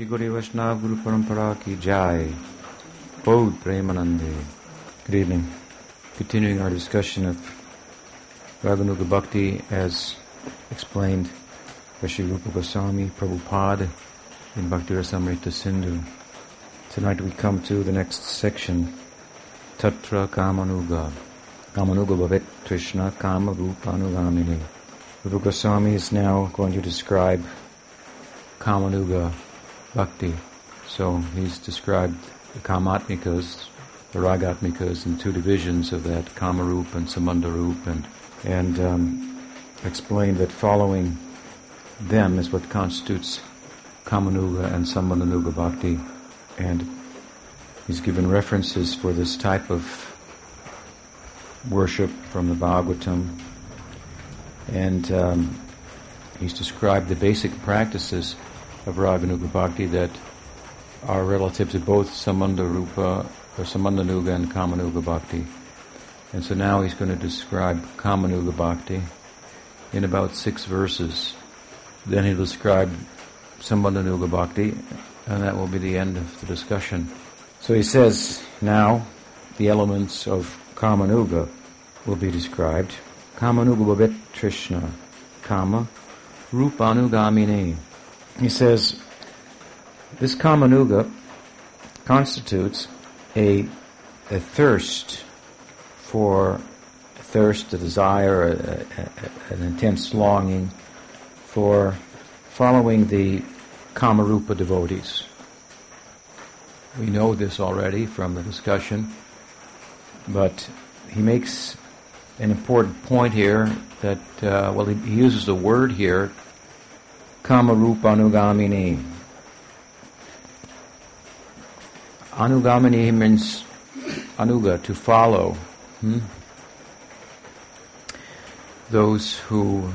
Shri Guru Vaishnava Guru Parampara ki Jai. Bod Premanande. Good evening. Continuing our discussion of Raganuga Bhakti as explained by Sri Rupa Goswami Prabhupada in Bhakti Rasamrita Sindhu. Tonight we come to the next section, Tatra Kamanuga. Kamanuga Bhavet Krishna Kama Rupanugamini. Rupa Goswami is now going to describe Kamanuga Bhakti. So he's described the Kamatmikas, the Ragatmikas, in two divisions of that, Kamarup and Sambandharup, and, and um, explained that following them is what constitutes Kamanuga and Sambandhanuga Bhakti. And he's given references for this type of worship from the Bhagavatam. And um, he's described the basic practices of Raganuga Bhakti that are relative to both Sambandharupa or Sambandhanuga and Kamanuga Bhakti. And so now he's going to describe Kamanuga Bhakti in about six verses. Then he'll describe Sambandhanuga Bhakti, and that will be the end of the discussion. So he says now the elements of Kamanuga will be described. Kamanuga Bhavet Trishna. Kama Rupanugamini. He says this Kamanuga constitutes a, a thirst for a thirst, a desire, a, a, an intense longing for following the Kamarupa devotees. We know this already from the discussion, but he makes an important point here that, uh, well, he, he uses a word here, Kamarupa Anugamini. Anugamini means anuga, to follow. Hmm? Those who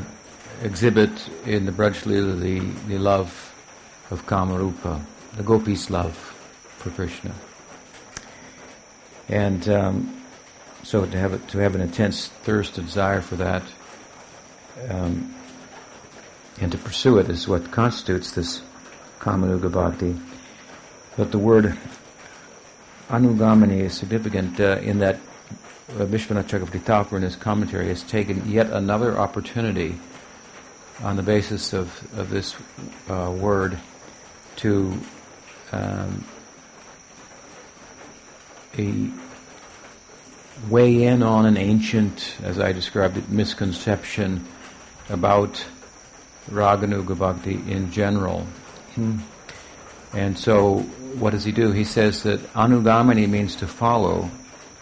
exhibit in the Braj Lila the, the love of Kamarupa, the gopis' love for Krishna. And um, so to have to have an intense thirst and desire for that, um, and to pursue it is what constitutes this Kamanuga Bhakti. But the word Anugamini is significant uh, in that uh, Vishwanath Thakur in his commentary has taken yet another opportunity on the basis of, of this uh, word to um, weigh in on an ancient, as I described it, misconception about Raganuga Bhakti in general. And so, what does he do? He says that Anugamini means to follow,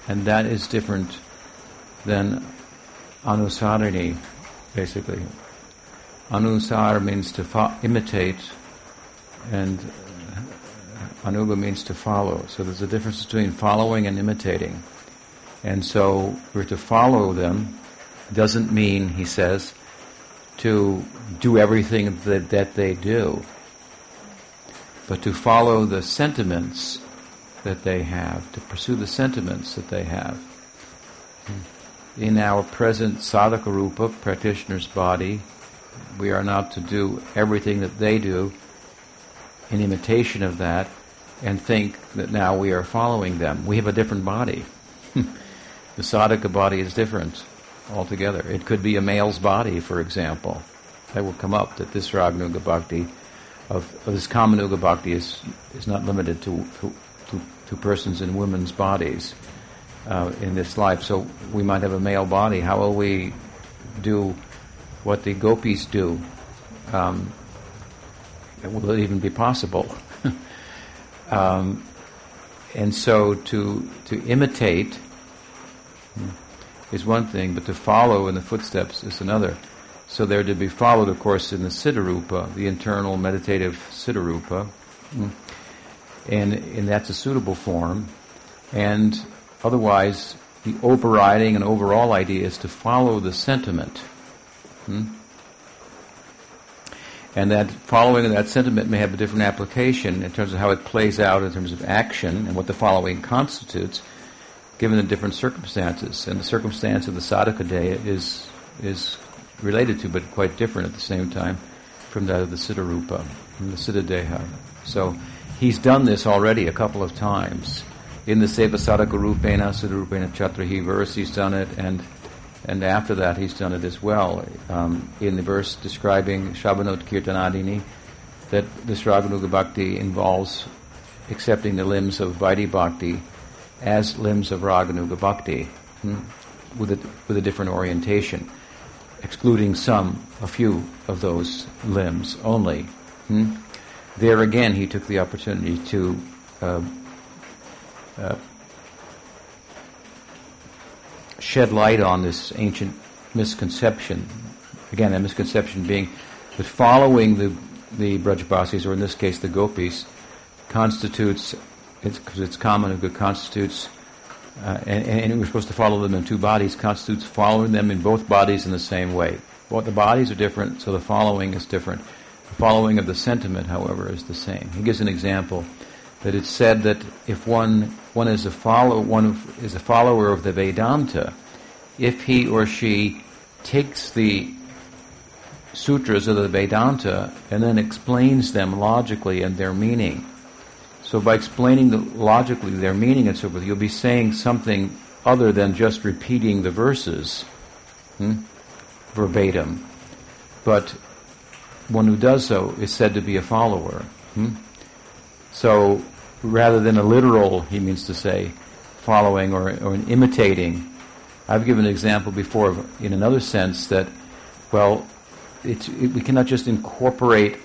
and that is different than Anusarani, basically. Anusar means to fo- imitate, and Anuga means to follow. So there's a difference between following and imitating. And so we're to follow them doesn't mean, he says, to do everything that, that they do, but to follow the sentiments that they have, to pursue the sentiments that they have. In our present sadhaka rupa, practitioner's body, we are not to do everything that they do in imitation of that and think that now we are following them. We have a different body. the sadhaka body is different altogether. It could be a male's body, for example. That will come up that this Raganuga Bhakti of, of this Kamanuga Bhakti is, is not limited to, to, to, to persons in women's bodies uh, in this life. So we might have a male body. How will we do what the gopis do? Um, will it even be possible? um, and so to to imitate is one thing, but to follow in the footsteps is another. So they're to be followed, of course, in the Siddharupa, the internal meditative Siddharupa, and, and that's a suitable form. And otherwise, the overriding and overall idea is to follow the sentiment. Hmm? And that following of that sentiment may have a different application in terms of how it plays out in terms of action and what the following constitutes, given the different circumstances. And the circumstance of the sadhaka deha is is related to, but quite different at the same time from that of the Siddha Rupa, from the Siddha Deha. So he's done this already a couple of times. In the Seva Sadhaka Rupena, Siddharupena Chatrahi verse, he's done it, and and after that he's done it as well. Um, in the verse describing Shabanot Kirtanadini, that this Raganuga Bhakti involves accepting the limbs of Vaidhi Bhakti as limbs of Raganuga Bhakti, hmm, with, a, with a different orientation, excluding some, a few of those limbs only. Hmm. There again, he took the opportunity to uh, uh, shed light on this ancient misconception. Again, that misconception being that following the the Brajbasis, or in this case the Gopis, constitutes, because it's, it's common, it constitutes, uh, and, and, we're supposed to follow them in two bodies, constitutes following them in both bodies in the same way. Well, the bodies are different, so the following is different. The following of the sentiment, however, is the same. He gives an example that it's said that if one one is a follow one is a follower of the Vedanta, if he or she takes the sutras of the Vedanta and then explains them logically and their meaning. So by explaining the, logically their meaning and so forth, you'll be saying something other than just repeating the verses hmm, verbatim. But one who does so is said to be a follower. Hmm? So rather than a literal, he means to say, following or, or an imitating. I've given an example before of, in another sense that, well, it, we cannot just incorporate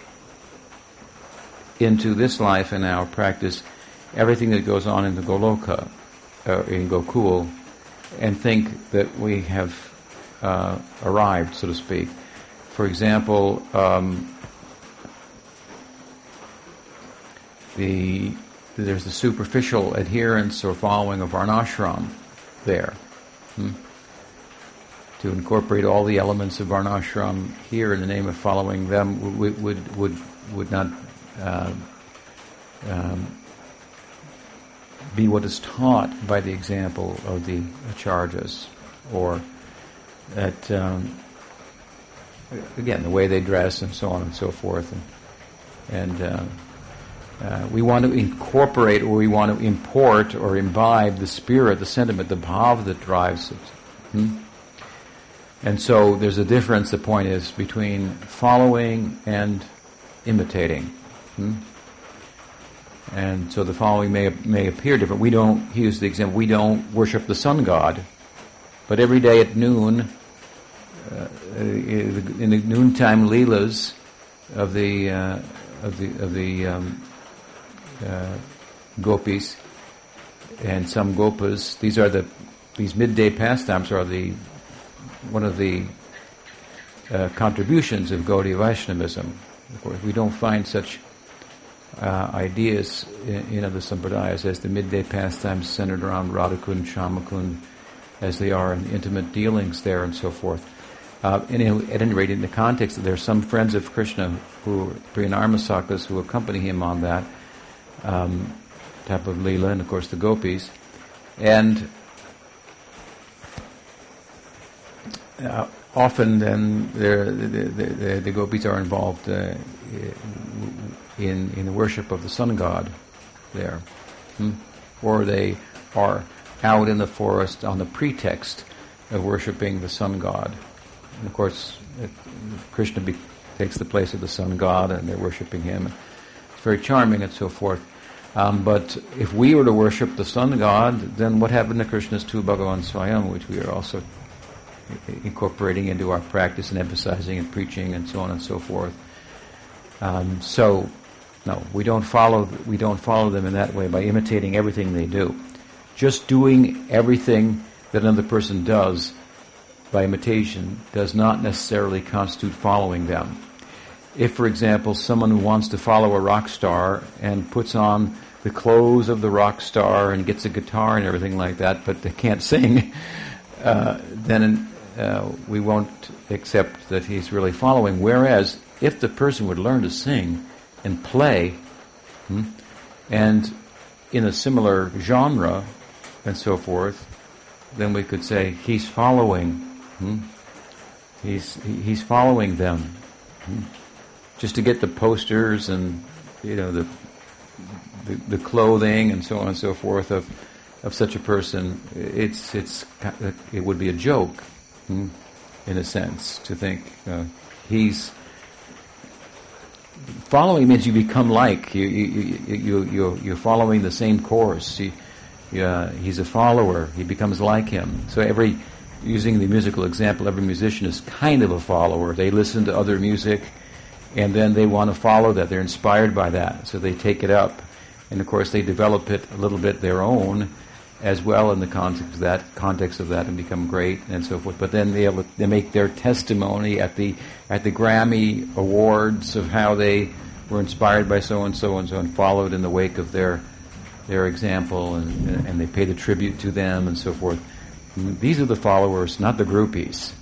into this life and our practice everything that goes on in the Goloka, uh, in Gokul, and think that we have uh, arrived, so to speak. For example, um, the there's the superficial adherence or following of Varnashram there. Hmm? To incorporate all the elements of Varnashram here in the name of following them would would would, would not uh, um, be what is taught by the example of the acharyas, or that um, again the way they dress and so on and so forth, and, and uh, uh, we want to incorporate or we want to import or imbibe the spirit, the sentiment, the bhav that drives it. Hmm? And so there's a difference, the point is, between following and imitating. Hmm? And so the following may, may appear different. We don't, he used the example, we don't worship the sun god, but every day at noon, uh, in the noontime leelas of the, uh, of the, of the um, uh, gopis and some gopas. These are the these midday pastimes are the one of the uh, contributions of Gaudiya Vaishnavism. Of course, we don't find such uh, ideas in, in, other sampradayas as the midday pastimes centered around Radhakund, Shyamakund, as they are in intimate dealings there and so forth. Uh, and in, at any rate, in the context, there are some friends of Krishna who, Priyanarmasakas, who accompany him on that, um, type of Leela, and of course the gopis. And uh, often then the, the, the, gopis are involved uh, in, in the worship of the sun god there. Hmm? Or they are out in the forest on the pretext of worshipping the sun god. And of course, it, Krishna be, takes the place of the sun god and they're worshipping him. It's very charming and so forth. Um, but if we were to worship the sun god, then what happened to Krishna's tu Bhagavan Swayam, which we are also incorporating into our practice and emphasizing and preaching and so on and so forth. Um, so, no, we don't follow we don't follow them in that way by imitating everything they do. Just doing everything that another person does by imitation does not necessarily constitute following them if, for example, someone wants to follow a rock star and puts on the clothes of the rock star and gets a guitar and everything like that, but they can't sing, uh, then uh, we won't accept that he's really following. Whereas, if the person would learn to sing and play, hmm, and in a similar genre and so forth, then we could say he's following. Hmm, he's he's following them. Hmm just to get the posters and you know the the, the clothing and so on and so forth of of such a person, it's it's it would be a joke, hmm, in a sense, to think uh, he's following means you become like you you you you you're following the same course. You, uh, he's a follower. He becomes like him. So every using the musical example, every musician is kind of a follower. They listen to other music, and then they want to follow that. They're inspired by that, so they take it up, and of course they develop it a little bit their own as well in the context of that context of that and become great and so forth. But then they able they make their testimony at the at the Grammy Awards of how they were inspired by so and so and so and followed in the wake of their their example and and they pay the tribute to them and so forth. These are the followers, not the groupies.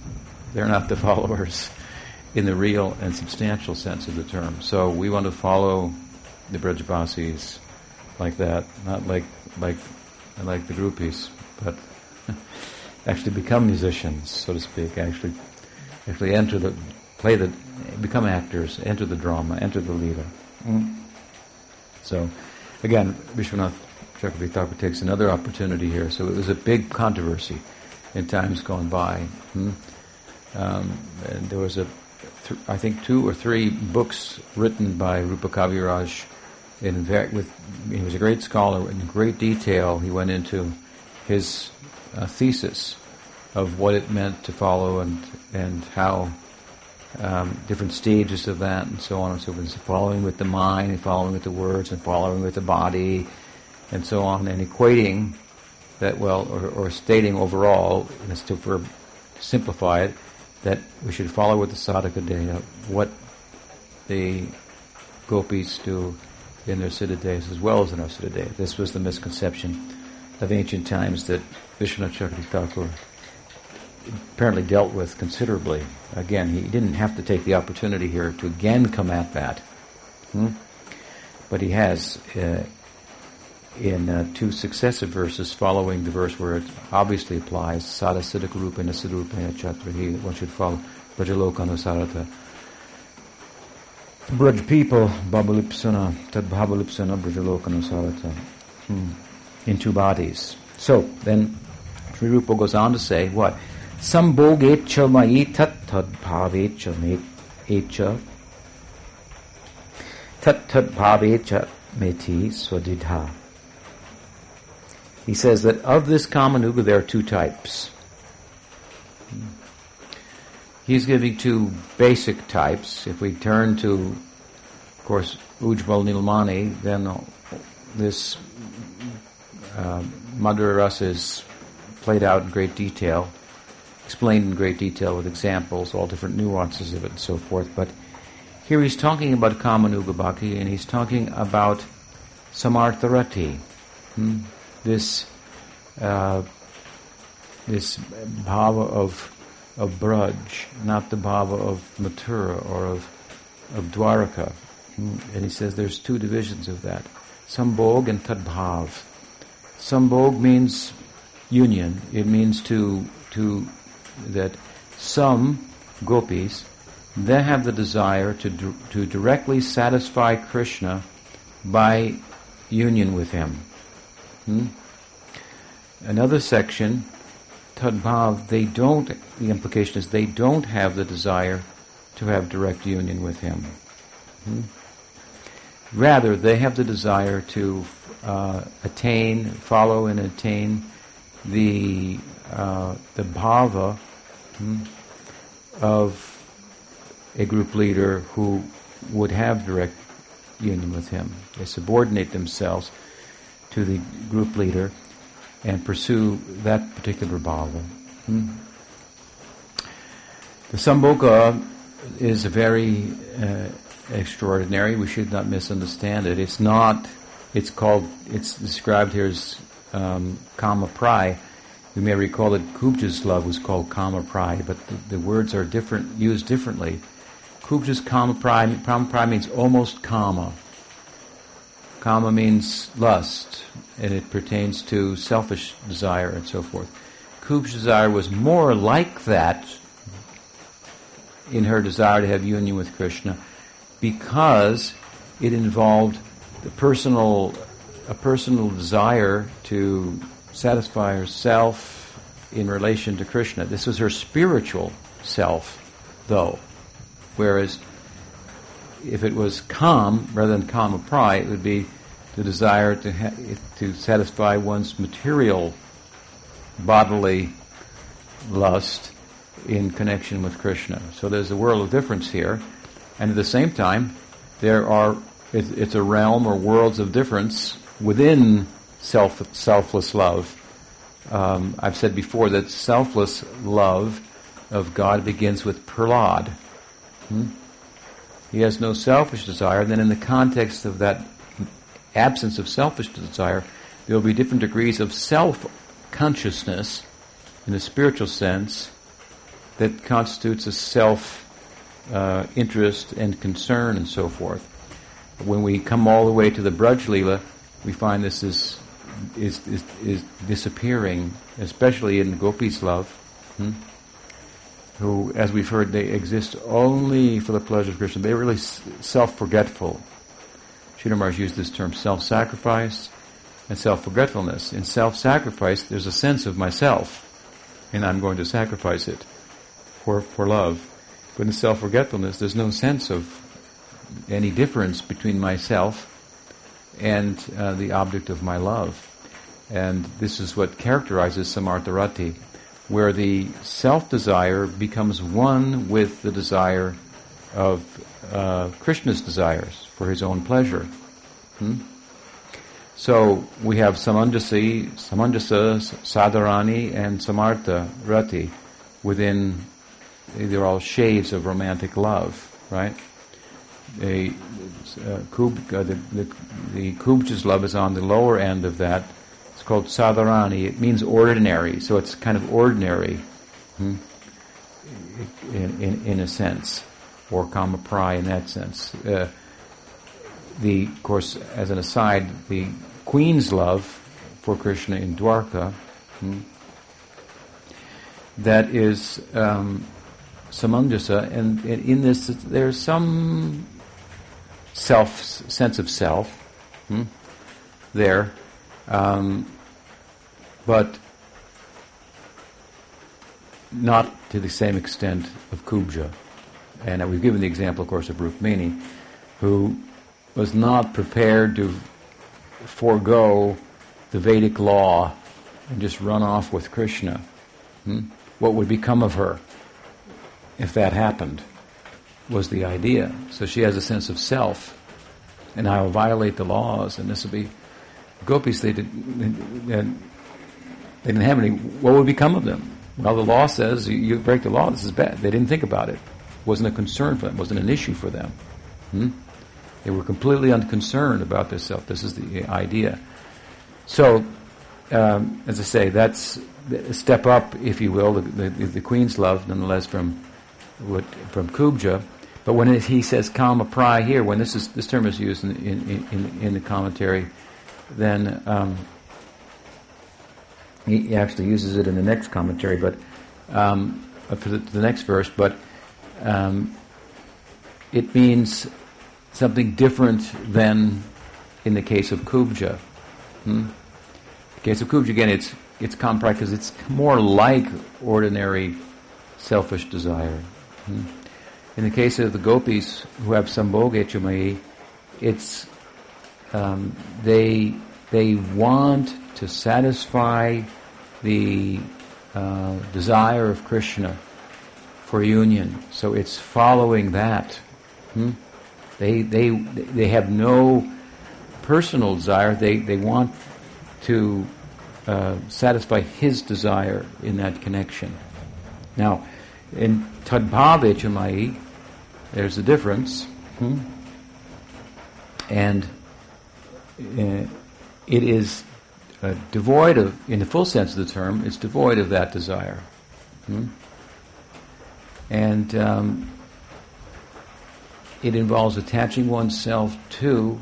They're not the followers in the real and substantial sense of the term. So we want to follow the Brajbasis like that, not like like I like the groupies, but actually become musicians, so to speak. Actually, actually enter the play the become actors, enter the drama, enter the leader. Mm. So, again, Vishwanath Chakravarti Thakur takes another opportunity here. So it was a big controversy in times gone by. Hmm? Um, and there was a, th- I think, two or three books written by Rupa Kaviraj in very, with, he was a great scholar. In great detail, he went into his uh, thesis of what it meant to follow and and how um, different stages of that and so on and so forth. Following with the mind, and following with the words, and following with the body, and so on, and equating that well, or, or stating overall, as to for simplify it, that we should follow with the sadhaka deha, what the gopis do in their Siddha days as well as in our Siddha. This was the misconception of ancient times that Vishwanath Chakravarti Thakur apparently dealt with considerably. Again, he didn't have to take the opportunity here to again come at that. Hmm? But he has uh, in uh, two successive verses following the verse where it obviously applies, Sada Siddhaka Rupena Siddharupena Chatrahi, one should follow Brajalokana Sarata Braj people, Bhabalipsana, Tad Bhabalipsana, Brajalokana Sarata, hmm. in two bodies. So then Sri Rupa goes on to say what? Sambhogecha mai tat tad bhavecha me echa tat tad bhavecha meti swadidha. He says that of this Kamanuga there are two types. He's giving two basic types. If we turn to, of course, Ujjval Nilmani, then this uh, Madhura Rasa is played out in great detail, explained in great detail with examples, all different nuances of it and so forth. But here he's talking about Kamanuga Bhakti and he's talking about Samartharati, hmm? this uh, this bhava of of Braj, not the bhava of Mathura or of, of Dwaraka. And he says there's two divisions of that. Sambhog and Tadbhav. Sambhog means union. It means to, to, that some gopis, they have the desire to, to directly satisfy Krishna by union with him. Hmm? Another section tadbhav, they don't, the implication is they don't have the desire to have direct union with him. Hmm? Rather, they have the desire to uh, attain, follow and attain the, uh, the bhava hmm, of a group leader who would have direct union with him. They subordinate themselves to the group leader and pursue that particular bhava. Hmm? The Sambhoga is very uh, extraordinary. We should not misunderstand it. It's not. It's called. It's described here as um, kama prai. You may recall that Kubja's love was called kama prai, but the, the words are different, used differently. Kubja's kama prai, kama prai means almost kama. Kama means lust, and it pertains to selfish desire and so forth. Kub's desire was more like that in her desire to have union with Krishna because it involved the personal, a personal desire to satisfy herself in relation to Krishna. This was her spiritual self, though. Whereas if it was calm rather than kama prai, it would be the desire to ha- to satisfy one's material bodily lust in connection with Krishna. So there's a world of difference here, and at the same time, there are it's, it's a realm or worlds of difference within self selfless love. Um, I've said before that selfless love of God begins with Prahlad. Hmm? He has no selfish desire. Then, in the context of that absence of selfish desire, there will be different degrees of self consciousness in a spiritual sense that constitutes a self uh, interest and concern and so forth. When we come all the way to the Braj we find this is, is, is, is disappearing, especially in Gopi's love. Hmm? who, as we've heard, they exist only for the pleasure of Krishna. They're really self-forgetful. Sridhar Maharaj used this term self-sacrifice and self-forgetfulness. In self-sacrifice, there's a sense of myself, and I'm going to sacrifice it for, for love. But in self-forgetfulness, there's no sense of any difference between myself and uh, the object of my love. And this is what characterizes Samartha Rati where the self desire becomes one with the desire of uh, Krishna's desires for his own pleasure. Hmm? So we have Samanjasi, Samanjasa, Sadharani, and Samartha Rati within, they're all shades of romantic love, right? A, uh, Kub, uh, the, the, the Kubja's love is on the lower end of that, It's called sadharani. It means ordinary, so it's kind of ordinary hmm, in, in, in, a sense, or kama prai in that sense. Uh, the, of course, as an aside, the queen's love for Krishna in Dwarka, hmm, that is um, samanjasa, and, and in this there's some self sense of self hmm, there. Um, but not to the same extent of Kubja. And we've given the example, of course, of Rukmini, who was not prepared to forego the Vedic law and just run off with Krishna. Hmm? What would become of her if that happened was the idea. So she has a sense of self, and I will violate the laws, and this will be gopis. They did, and they didn't have any. What would become of them? Well, the law says you break the law. This is bad. They didn't think about it. it wasn't a concern for them. Wasn't an issue for them. Hmm? They were completely unconcerned about their self. This is the idea. So, um, as I say, that's a step up, if you will, the, the, the Queen's love, nonetheless, from what, from Kubja. But when it, he says kama prai here, when this is this term is used in in, in, in the commentary, then um, he actually uses it in the next commentary, but um, for the, the, next verse. But um, it means something different than in the case of Kubja. Hmm? The case of Kubja, again, it's it's complex because it's more like ordinary selfish desire. Hmm? In the case of the gopis who have sambhoga it's um, they they want to satisfy the uh, desire of Krishna for union. So it's following that. Hmm? They, they, they have no personal desire. They, they want to uh, satisfy his desire in that connection. Now, in Tadbhavechamai, there's a difference. Hmm? And uh, it is uh, devoid of, in the full sense of the term, it's devoid of that desire. Hmm? And um, it involves attaching oneself to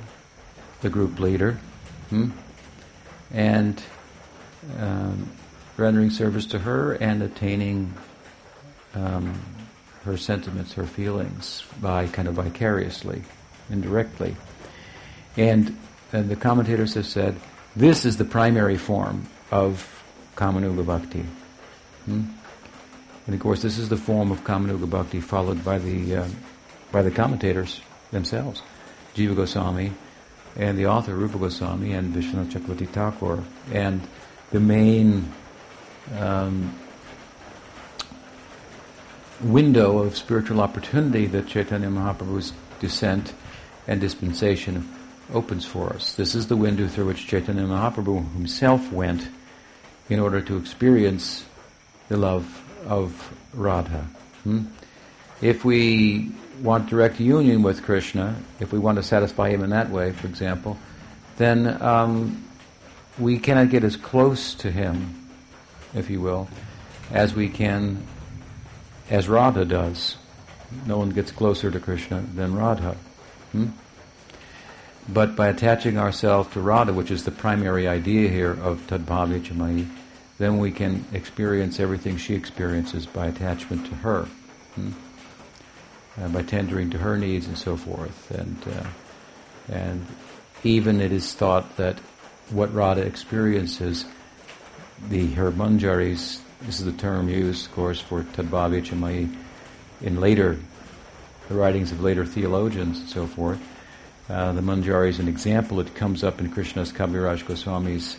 the group leader hmm? and um, rendering service to her and attaining um, her sentiments, her feelings by kind of vicariously, indirectly. And and the commentators have said, this is the primary form of Kamanuga Bhakti. Hmm? And of course, this is the form of Kamanuga Bhakti followed by the, uh, by the commentators themselves. Jiva Goswami and the author Rupa Goswami and Vishwanath Chakravarti Thakur. And the main um, window of spiritual opportunity that Chaitanya Mahaprabhu's descent and dispensation opens for us. This is the window through which Chaitanya Mahaprabhu himself went in order to experience the love of Radha. Hmm? If we want direct union with Krishna, if we want to satisfy him in that way, for example, then um, we cannot get as close to him, if you will, as we can, as Radha does. No one gets closer to Krishna than Radha. Hmm? But by attaching ourselves to Radha, which is the primary idea here of Tadbhavya Chamai, then we can experience everything she experiences by attachment to her, hmm? Uh, by tendering to her needs and so forth. And uh, and even it is thought that what Radha experiences, the her manjaris, this is the term used, of course, for Tadbhavya Chamai in later the writings of later theologians and so forth. Uh, the manjari is an example. It comes up in Krishnadas Kaviraj Goswami's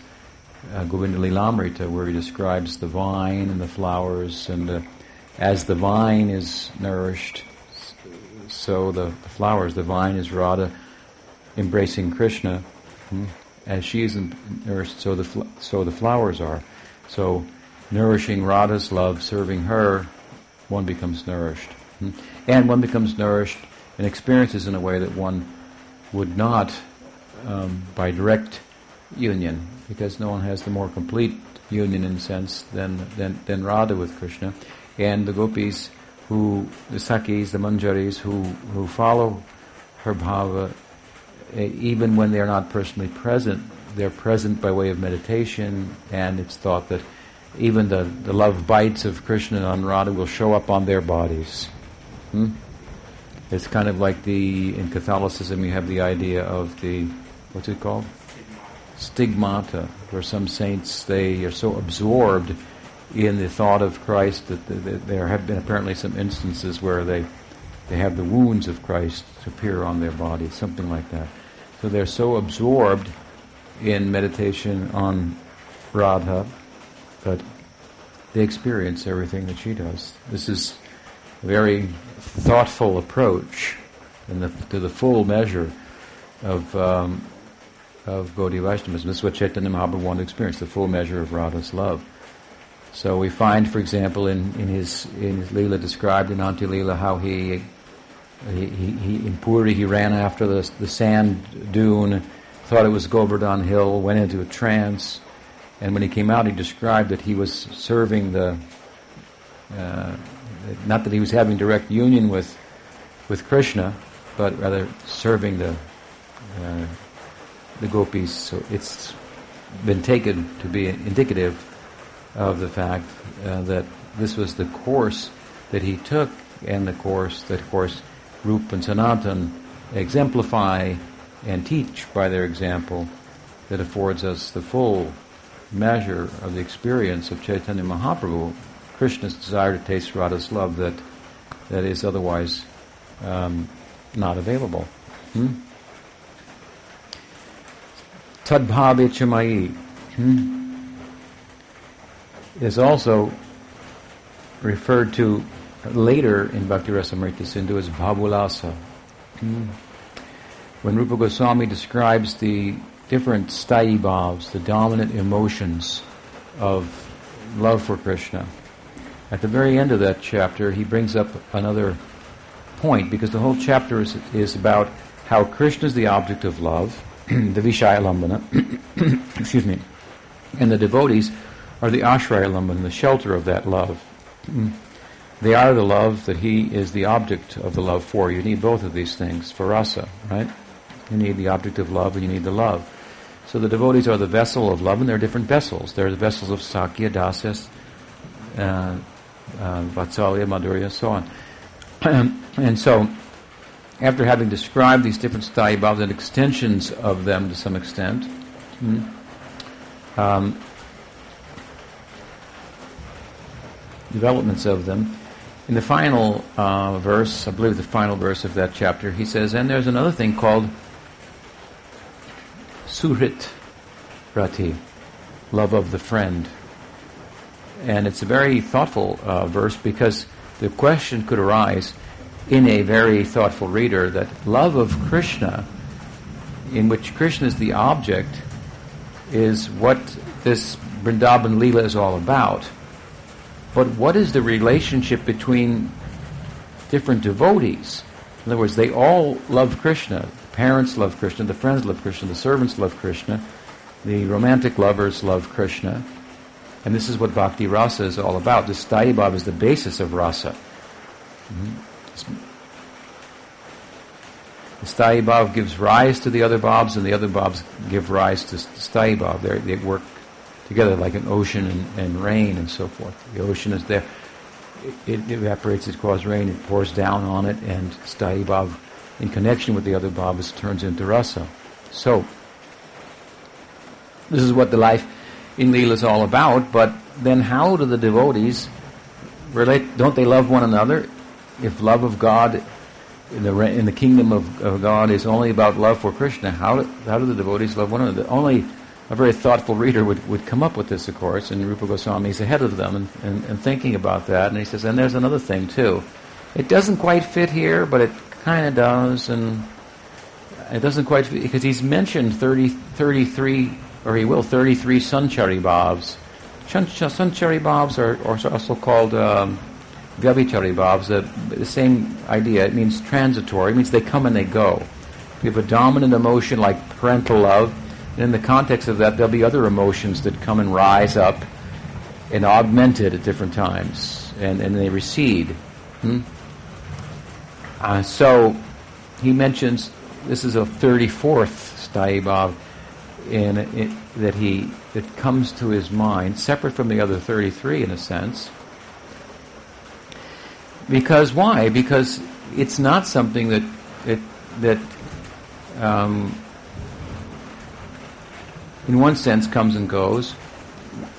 uh, Govinda Lilamrita, where he describes the vine and the flowers, and uh, as the vine is nourished, so the, the, flowers, the vine is Radha embracing Krishna. Hmm? As she is nourished, so the so the flowers are. So, nourishing Radha's love, serving her, one becomes nourished, hmm? and one becomes nourished and experiences in a way that one would not um, by direct union because no one has the more complete union in sense than, than, than Radha with Krishna. And the gopis who, the sakhis, the manjaris who, who follow her bhava, even when they're not personally present, they're present by way of meditation, and it's thought that even the, the love bites of Krishna and Radha will show up on their bodies. Hmm? It's kind of like the, in Catholicism, you have the idea of the, what's it called? stigmata, where some saints they are so absorbed in the thought of Christ that, there have been apparently some instances where they they have the wounds of Christ appear on their body, something like that. So they're so absorbed in meditation on Radha that they experience everything that she does. This is a very thoughtful approach the, to the full measure of um, of Gaudiya Vaishnavism. This is what Chaitanya Mahaprabhu wanted to experience, the full measure of Radha's love. So we find, for example, in, in his in his Leela described in Antya Leela how he, he, he, he, in Puri he ran after the, the sand dune, thought it was Govardhan Hill, went into a trance, and when he came out he described that he was serving the, uh, not that he was having direct union with, with Krishna, but rather serving the uh, the gopis. So it's been taken to be indicative of the fact uh, that this was the course that he took and the course that, of course, Rup and Sanatan exemplify and teach by their example that affords us the full measure of the experience of Chaitanya Mahaprabhu, Krishna's desire to taste Radha's love that, that is otherwise um, not available. Hmm? Tadbhavya Chamayi hmm, is also referred to later in Bhakti Rasamrita Sindhu as Bhavollasa. Hmm. When Rupa Goswami describes the different sthayi bhavs, the dominant emotions of love for Krishna, at the very end of that chapter, he brings up another point because the whole chapter is, is about how Krishna is the object of love the Vishaya Lambana, excuse me, and the devotees are the Ashraya Lambana, the shelter of that love. they are the love that he is the object of the love for. You need both of these things for rasa, right? You need the object of love and you need the love. So the devotees are the vessel of love, and there are different vessels. There are the vessels of Sakhya, Dasas, uh, uh, Vatsalya, Madhurya, and so on. and so after having described these different sthayi and extensions of them to some extent, hmm, um, developments of them, in the final uh, verse, I believe the final verse of that chapter, he says, and there's another thing called suhrit rati, love of the friend. And it's a very thoughtful uh, verse because the question could arise in a very thoughtful reader that love of Krishna, in which Krishna is the object, is what this Vrindavan Leela is all about. But what is the relationship between different devotees? In other words, they all love Krishna. The parents love Krishna, the friends love Krishna, the servants love Krishna, the romantic lovers love Krishna. And this is what bhakti rasa is all about. Sthayi bhav is the basis of rasa. Mm-hmm. The bhav gives rise to the other bhavs, and the other bhavs give rise to bhav. They work together like an ocean and, and rain and so forth. The ocean is there. It, it evaporates, it causes rain, it pours down on it, and sthayi bhav, in connection with the other bhavas, turns into rasa. So, this is what the life in Leela is all about, but then how do the devotees relate? Don't they love one another? If love of God in the, in the kingdom of, of God is only about love for Krishna, how do, how do the devotees love one another? Only a very thoughtful reader would, would come up with this, of course, and Rupa Goswami is ahead of them and, and, and thinking about that. And he says, and there's another thing too. It doesn't quite fit here, but it kind of does, and it doesn't quite fit, because he's mentioned 30, 33, or he will, 33 Sanchari Bhavs. Sanchari Bhavs are, are also called um, Vyabhichari Bhavs, the, the same idea. It means transitory, it means they come and they go. You have a dominant emotion like parental love, and in the context of that, there'll be other emotions that come and rise up and augment it at different times, and, and they recede. Hmm? Uh, so he mentions this is a 34th sthayi in it, that he that comes to his mind, separate from the other 33 in a sense. Because why? Because it's not something that it, that um, in one sense, comes and goes.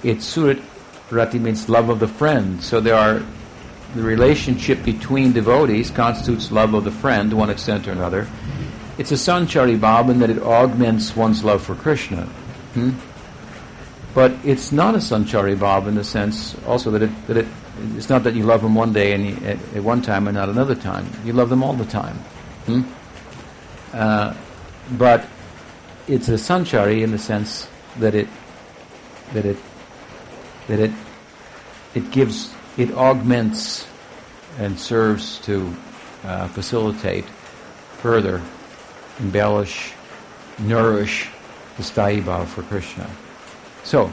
It's suhrit rati means love of the friend. So there are the relationship between devotees constitutes love of the friend to one extent or another. It's a sanchari bhav in that it augments one's love for Krishna. Hmm? But it's not a sanchari bhav in the sense also that it, that it it's not that you love them one day and you, at, at, one time and not another time. You love them all the time. Hmm? Uh, but it's a sanchari in the sense that it that it that it it gives it augments and serves to uh, facilitate further embellish nourish the sthayi for Krishna. So,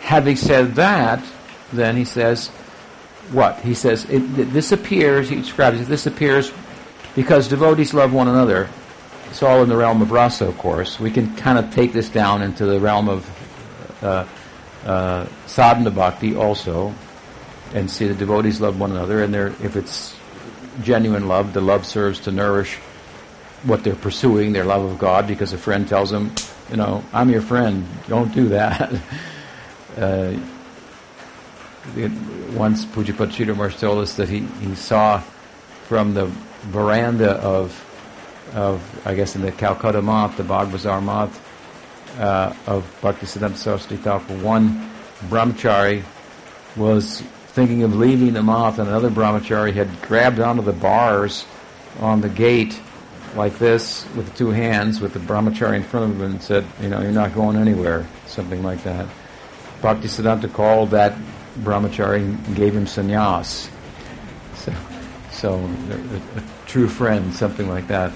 having said that, then he says, what? He says, it, this appears, he describes it, this appears because devotees love one another it's all in the realm of rasa, of course. We can kind of take this down into the realm of uh, uh, sadhana bhakti also, and see the devotees love one another, and if it's genuine love, the love serves to nourish what they're pursuing, their love of God, because a friend tells them, you know, I'm your friend, don't do that. uh, once Pujyapad Sridhar told us that he, he saw from the veranda of of, I guess, in the Calcutta Math, the Bagbazar Math uh, of Bhaktisiddhanta Saraswati Thakur, one brahmachari was thinking of leaving the Math, and another brahmachari had grabbed onto the bars on the gate like this with two hands, with the brahmachari in front of him, and said, "You know, you're not going anywhere." Something like that. Bhaktisiddhanta called that brahmachari and gave him sannyas. So, so a, a true friend, something like that.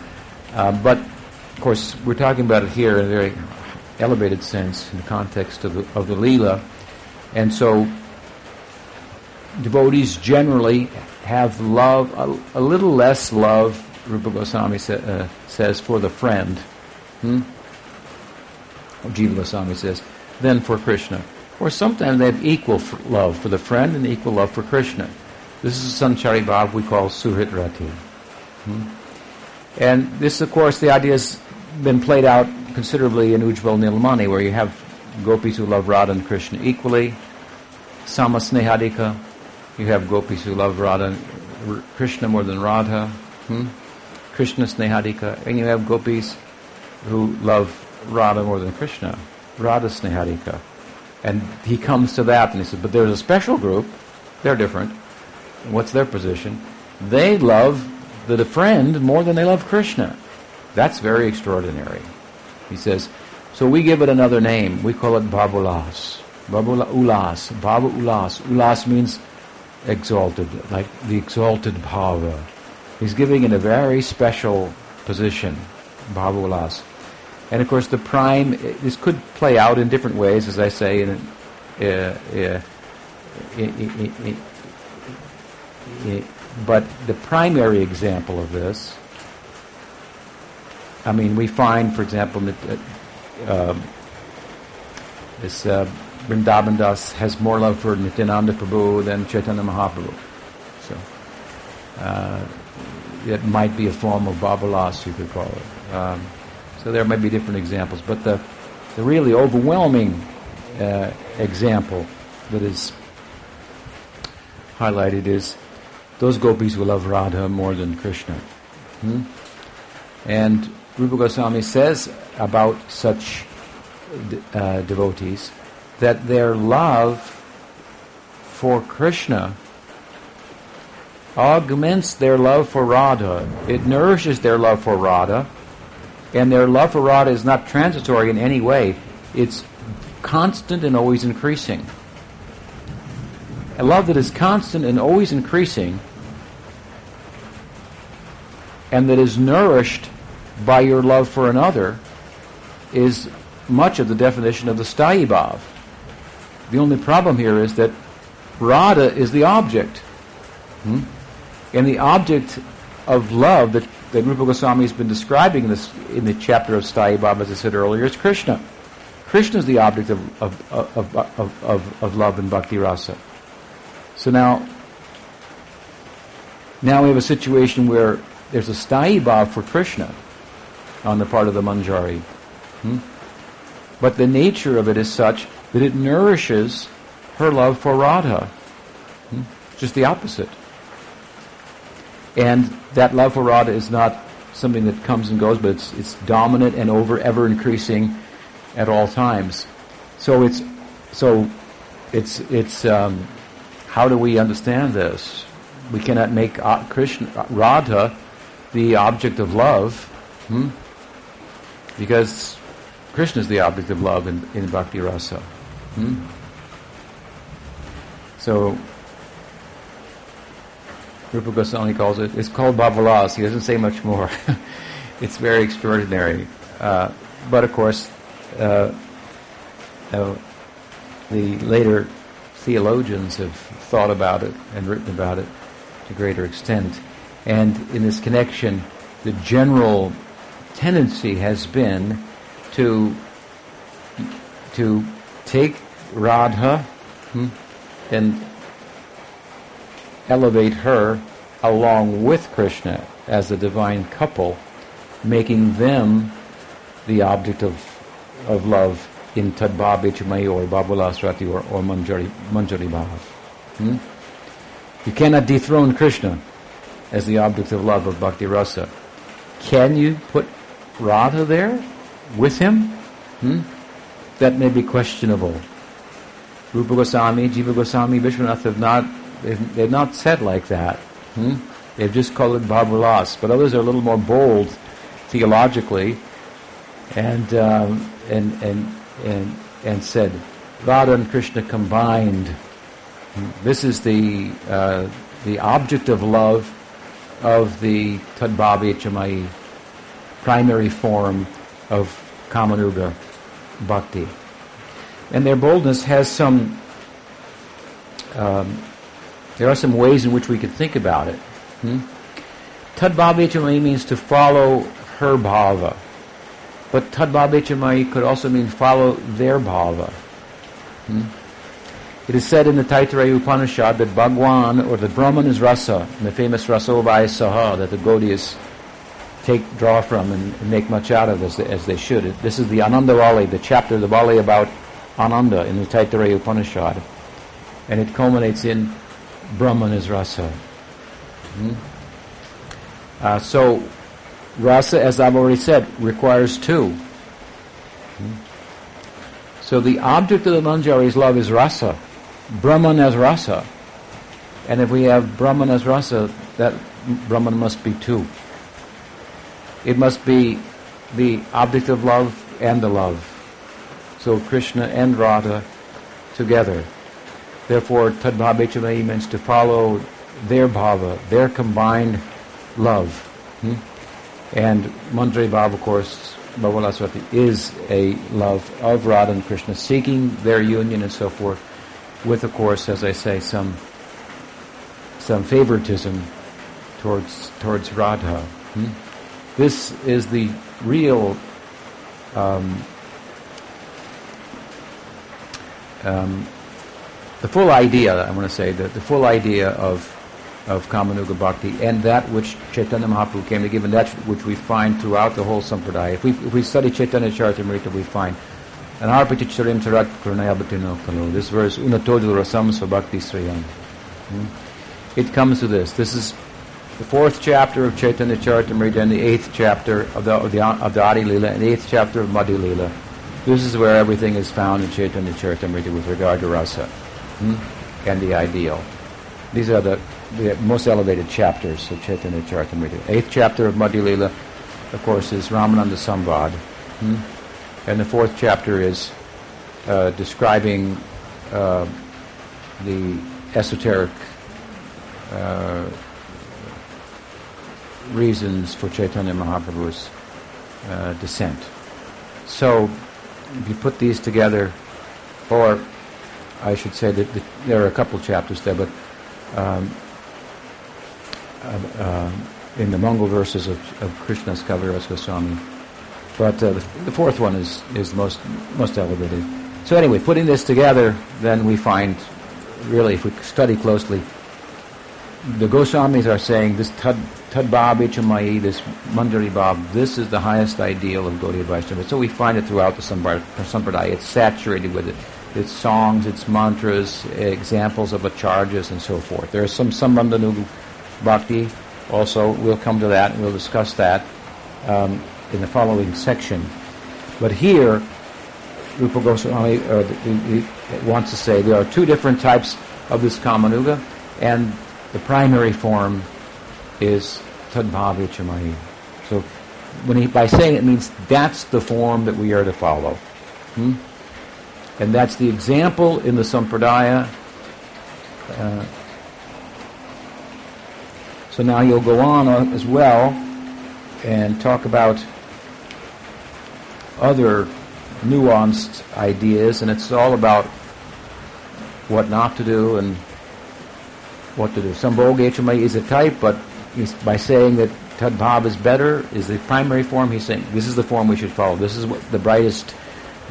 Uh, but, of course, we're talking about it here in a very elevated sense in the context of the, of the Leela. And so, devotees generally have love, a, a little less love, Rupa Goswami sa- uh, says, for the friend. Hmm? Jiva Goswami says, than for Krishna. Or sometimes they have equal love for the friend and equal love for Krishna. This is a sanchari bhav we call suhrit rati. Hmm? And this, of course, the idea has been played out considerably in Ujjval Nilmani, where you have gopis who love Radha and Krishna equally. Sama Snehadika, you have gopis who love Radha, and Krishna more than Radha. Hmm? Krishna Snehadika. And you have gopis who love Radha more than Krishna. Radha Snehadika. And he comes to that and he says, but there's a special group, they're different. What's their position? They love the friend more than they love Krishna. That's very extraordinary. He says, so we give it another name. We call it Bhavollasa. Babula Ulas. Ulas. Ulas means exalted, like the exalted Bhava. He's giving it a very special position, Babu Ulas. And of course, the prime, this could play out in different ways, as I say, in, uh, uh, but the primary example of this, I mean, we find, for example, that uh, this uh, Vrindavan Das has more love for Nityananda Prabhu than Chaitanya Mahaprabhu. So uh, it might be a form of Bhavollasa, you could call it. Um, so there might be different examples, but the, the really overwhelming uh, example that is highlighted is those gopis will love Radha more than Krishna. Hmm? And Rupa Goswami says about such uh, devotees that their love for Krishna augments their love for Radha. It nourishes their love for Radha, and their love for Radha is not transitory in any way. It's constant and always increasing. A love that is constant and always increasing and that is nourished by your love for another is much of the definition of the sthayi. The only problem here is that Radha is the object. Hmm? And the object of love that, that Rupa Goswami has been describing in, this, in the chapter of sthayi as I said earlier, is Krishna. Krishna is the object of, of, of, of, of, of love and bhakti rasa. So now, now we have a situation where there's a sthayi for Krishna on the part of the manjari. Hmm? But the nature of it is such that it nourishes her love for Radha. Hmm? Just the opposite. And that love for Radha is not something that comes and goes, but it's, it's dominant and over ever increasing at all times. So it's so it's it's um, how do we understand this? We cannot make uh, Krishna Radha the object of love, hmm? because Krishna is the object of love in, in Bhakti Rasa. Hmm? So, Rupa Goswami calls it, it's called Bhavollasa. He doesn't say much more. it's very extraordinary. Uh, but of course, uh, uh, the later theologians have thought about it and written about it to greater extent. And in this connection, the general tendency has been to to take Radha hmm, and elevate her along with Krishna as a divine couple, making them the object of of love in Tadbhav Chamai or Babulasrati or, or Manjari, Manjari Bhav. Hmm? You cannot dethrone Krishna as the object of love of Bhakti Rasa. Can you put Radha there with him? Hmm? That may be questionable. Rupa Goswami, Jiva Goswami, Vishwanath have not they've, they've not said like that. Hmm? They've just called it Bhavollasa, but others are a little more bold theologically, and um, and and and and said Radha and Krishna combined. Hmm? This is the uh, the object of love of the Tadbhavi Chamai primary form of Kamanuga Bhakti. And their boldness has some, um, there are some ways in which we could think about it. Hmm? Tadbhavichamai means to follow her bhava. But Tadbhavichamai could also mean follow their bhava. Hmm? It is said in the Taittiriya Upanishad that Bhagwan, or the Brahman is rasa, in the famous Rasovaya Saha that the Gaudiyas take draw from and, make much out of as, as they should. This is the Ananda Valli, the chapter of the Valli about Ananda in the Taittiriya Upanishad, and it culminates in Brahman is rasa. Hmm? Uh, so, rasa, as I've already said, requires two. Hmm? So the object of the manjari's love is rasa, Brahman as rasa. And if we have Brahman as rasa, that Brahman must be two. It must be the object of love and the love. So Krishna and Radha together. Therefore, Tadbhavechamai means to follow their bhava, their combined love. Hmm? And Manjari Bhava, of course, Bhavalaswati, is a love of Radha and Krishna, seeking their union and so forth, with, of course, as I say, some some favoritism towards towards Radha. Hmm? This is the real um, um, the full idea, I want to say, the, the full idea of of Kamanuga Bhakti and that which Chaitanya Mahaprabhu came to give and that which we find throughout the whole Sampradaya. If we, if we study Chaitanya Charitamrita, we find an arpaticharim tarat karunayabhatino kalo. This verse, unatodil rasam svabhakti sriyam. Hmm? It comes to this. This is the fourth chapter of Chaitanya Charitamrita and the eighth chapter of the, of the, of the Adi Lila and the eighth chapter of Madhya Lila. This is where everything is found in Chaitanya Charitamrita with regard to rasa hmm? and the ideal. These are the, the most elevated chapters of Chaitanya Charitamrita. Eighth chapter of Madhya Lila, of course, is Ramananda Samvad. Hmm? And the fourth chapter is uh, describing uh, the esoteric uh, reasons for Chaitanya Mahaprabhu's uh, descent. So, if you put these together, or I should say that, that there are a couple chapters there, but um, uh, uh, in the Mongol verses of, of Krishnadas Kaviraj Goswami. But uh, the, the, fourth one is, is most, most elevated. So anyway, putting this together, then we find, really, if we study closely, the Goswamis are saying this Tad, Bhab Ichamai, this Manjari Bhab, this is the highest ideal of Gaudiya Vaishnava. So we find it throughout the Sampradaya. It's saturated with it. Its songs, its mantras, examples of acharyas, and so forth. There is some Sambandhanuga Bhakti also. We'll come to that and we'll discuss that um, in the following section. But here, Rupa Goswami uh, wants to say there are two different types of this Kamanuga, and the primary form is Tadbhavichamai. So when he, by saying it means that's the form that we are to follow. Hmm? And that's the example in the Sampradaya. Uh, so now you'll go on uh, as well and talk about other nuanced ideas, and it's all about what not to do and what to do. Sambhogechama is a type, but by saying that Tadbhav is better, is the primary form, he's saying this is the form we should follow. This is what the brightest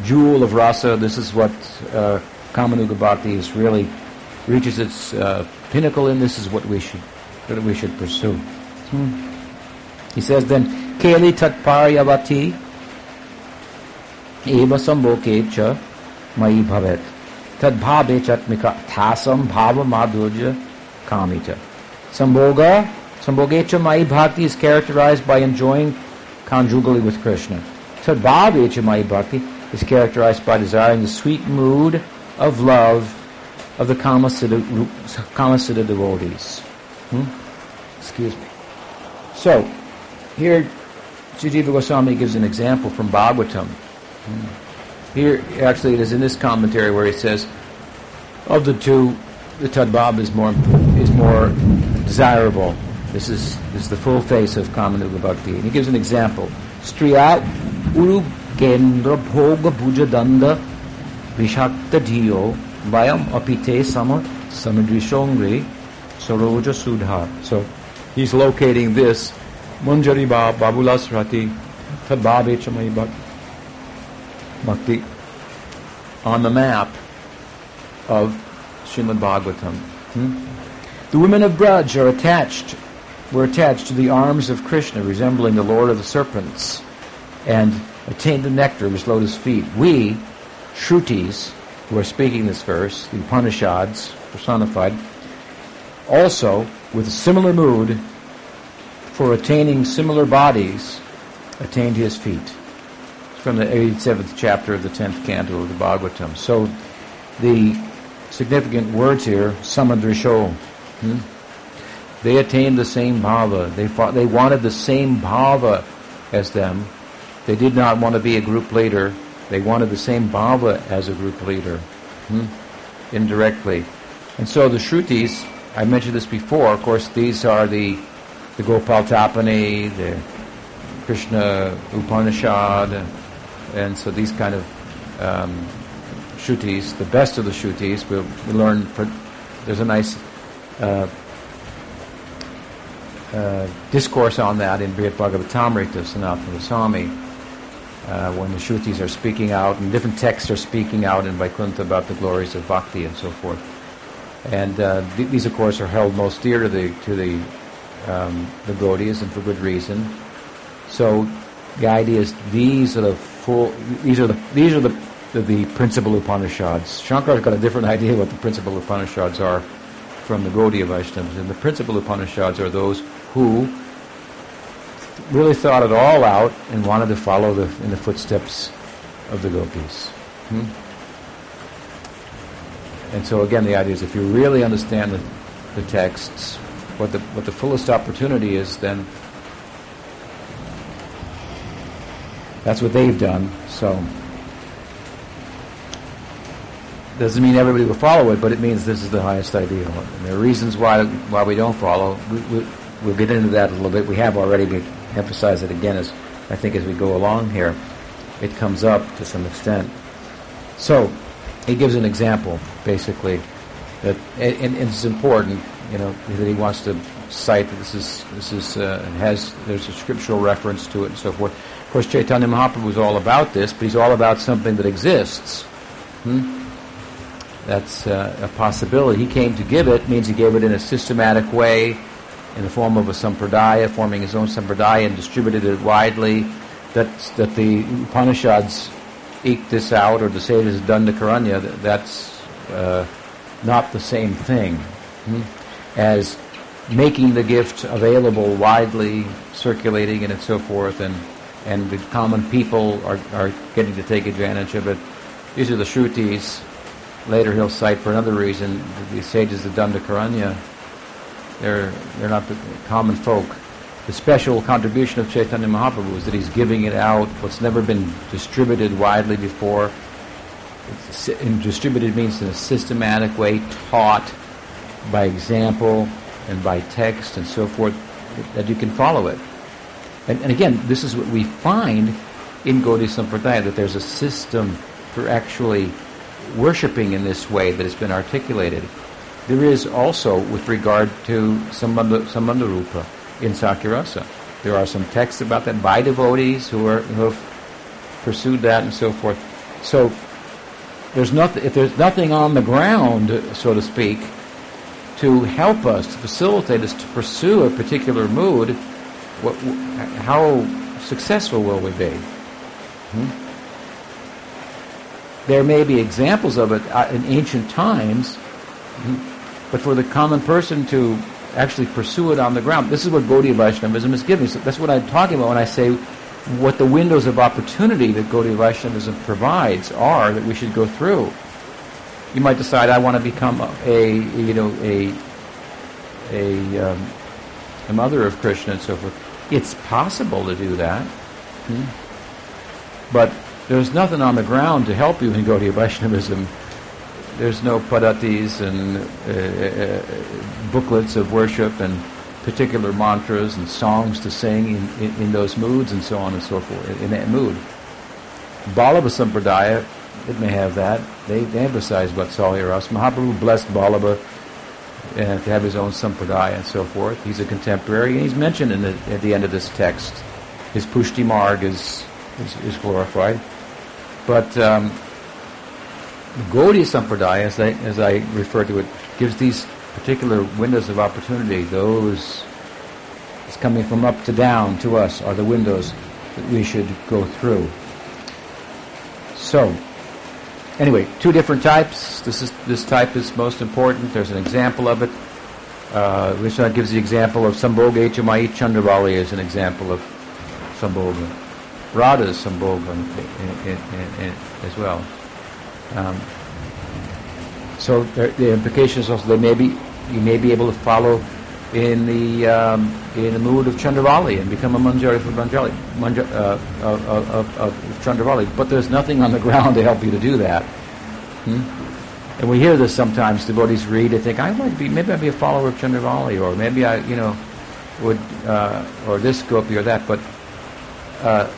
jewel of rasa. This is what uh, Kamanuga Bhakti is really reaches its uh, pinnacle in. This is what we should that we should pursue. Hmm. He says then, Keli Tatparyavati Eva Sambhoke Cha Mai Bhavet Tadbhave Chatmika Thasam Bhava Madhurya Kamita. Sambhoga, Sambhogecha Mai Bhakti is characterized by enjoying conjugally with Krishna. Tadbhavecha Mai Bhakti is characterized by desiring the sweet mood of love of the Kamasiddha, Kamasiddha devotees. Hmm? Excuse me. So, here Sri Jiva Goswami gives an example from Bhagavatam. Here, actually, it is in this commentary where he says, of the two, the Tadbhab is more is more desirable. This is this is the full face of Kamanuga Bhakti. And he gives an example. Striya Uru Kendra Bhoga Bhuja Danda Vishakta Dhiyo Vayam Apite Sama Samadrishongri Saroja Sudha. So he's locating this Manjari Ba Bhavollasa Rati Tadbhabe Chamai Bhakti on the map of Srimad Bhagavatam. Hmm? The women of Braj are attached were attached to the arms of Krishna, resembling the Lord of the Serpents, and attained the nectar of his lotus feet. We, Shrutis, who are speaking this verse, the Upanishads, personified, also, with a similar mood, for attaining similar bodies, attained his feet. From the 87th chapter of the 10th canto of the Bhagavatam. So, the significant words here, samadrisho, hmm? they attained the same bhava. They, fought, they wanted the same bhava as them. They did not want to be a group leader. They wanted the same bhava as a group leader, hmm? indirectly. And so the Shrutis, I mentioned this before, of course, these are the, the Gopal Tapani, the Krishna Upanishad, and so these kind of um, Shrutis, the best of the Shrutis, we'll, we learn, there's a nice uh, uh, discourse on that in Brihad Bhagavatamrita, Sanatana Goswami, uh, when the Shrutis are speaking out, and different texts are speaking out in Vaikuntha about the glories of bhakti and so forth. And uh, th- these, of course, are held most dear to the to the um, the Gaudiyas, and for good reason. So, the idea is these are the full. These are the these are the the, the principal Upanishads. Shankar's got a different idea what the principal Upanishads are from the Gaudiya Vaishnavas, and the principal Upanishads are those who really thought it all out and wanted to follow the, in the footsteps of the gopis. Hmm? And so again, the idea is if you really understand the, the texts, what the what the fullest opportunity is, then that's what they've done. So doesn't mean everybody will follow it, but it means this is the highest ideal. And there are reasons why why we don't follow. We, we, we'll get into that a little bit. We have already, but emphasize it again as I think as we go along here, it comes up to some extent. So he gives an example, basically, that and, and it's important, you know, that he wants to cite that this is this is uh, has there's a scriptural reference to it and so forth. Of course, Chaitanya Mahaprabhu is all about this, but he's all about something that exists. Hmm? That's uh, a possibility. He came to give it means he gave it in a systematic way in the form of a sampradaya, forming his own sampradaya and distributed it widely. That, that the Upanishads eke this out, or the sages Dandakaranya, that's uh, not the same thing hmm? as making the gift available widely, circulating and so forth, and, and the common people are, are getting to take advantage of it. These are the Shrutis. Later he'll cite for another reason the sages of Dandakaranya they're, they're not the common folk. The special contribution of Chaitanya Mahaprabhu is that he's giving it out, what's never been distributed widely before. It's, and distributed means in a systematic way, taught by example and by text and so forth, that you can follow it. And, and again, this is what we find in Gaudiya Sampradaya, that there's a system for actually worshipping in this way that has been articulated. There is also with regard to Sambandha, Sambandharupa in Sakhya-rasa. There are some texts about that by devotees who, are, who have pursued that and so forth. So there's nothing, if there's nothing on the ground, so to speak, to help us, to facilitate us to pursue a particular mood, what, how successful will we be? Hmm? There may be examples of it uh, in ancient times. Hmm? But for the common person to actually pursue it on the ground, this is what Gaudiya Vaishnavism is giving. So that's what I'm talking about when I say what the windows of opportunity that Gaudiya Vaishnavism provides are that we should go through. You might decide I want to become a you know a a, um, a mother of Krishna and so forth. It's possible to do that, hmm? but there's nothing on the ground to help you in Gaudiya Vaishnavism there's no paddhatis and uh, uh, booklets of worship and particular mantras and songs to sing in, in, in, those moods and so on and so forth, in that mood. Vallabha Sampradaya, it may have that. They, they emphasize Vatsalya Ras. Mahaprabhu blessed Vallabha uh, to have his own Sampradaya and so forth. He's a contemporary, and he's mentioned in the, at the end of this text. His Pushti Marg is, is, is glorified. But um, Gaudiya Sampradaya, as I, as I refer to it, gives these particular windows of opportunity, those It's coming from up to down to us are the windows that we should go through. So, anyway, two different types. This is this type is most important. There's an example of it. Uh, Vishwanath gives the example of Sambhoga Echamai Chandravali as an example of Sambhoga. Radha is Sambhoga in, in, in, as well. Um, so there, the implication is also that maybe you may be able to follow in the um, in the mood of Chandravali and become a manjari for Manjari, Manja, uh, of, of, of, Chandravali. But there's nothing on the ground to help you to do that. Hmm? And we hear this sometimes. Devotees read, they think, I might be, maybe I'd be a follower of Chandravali, or maybe I, you know, would, uh, or this gopi or that. But uh,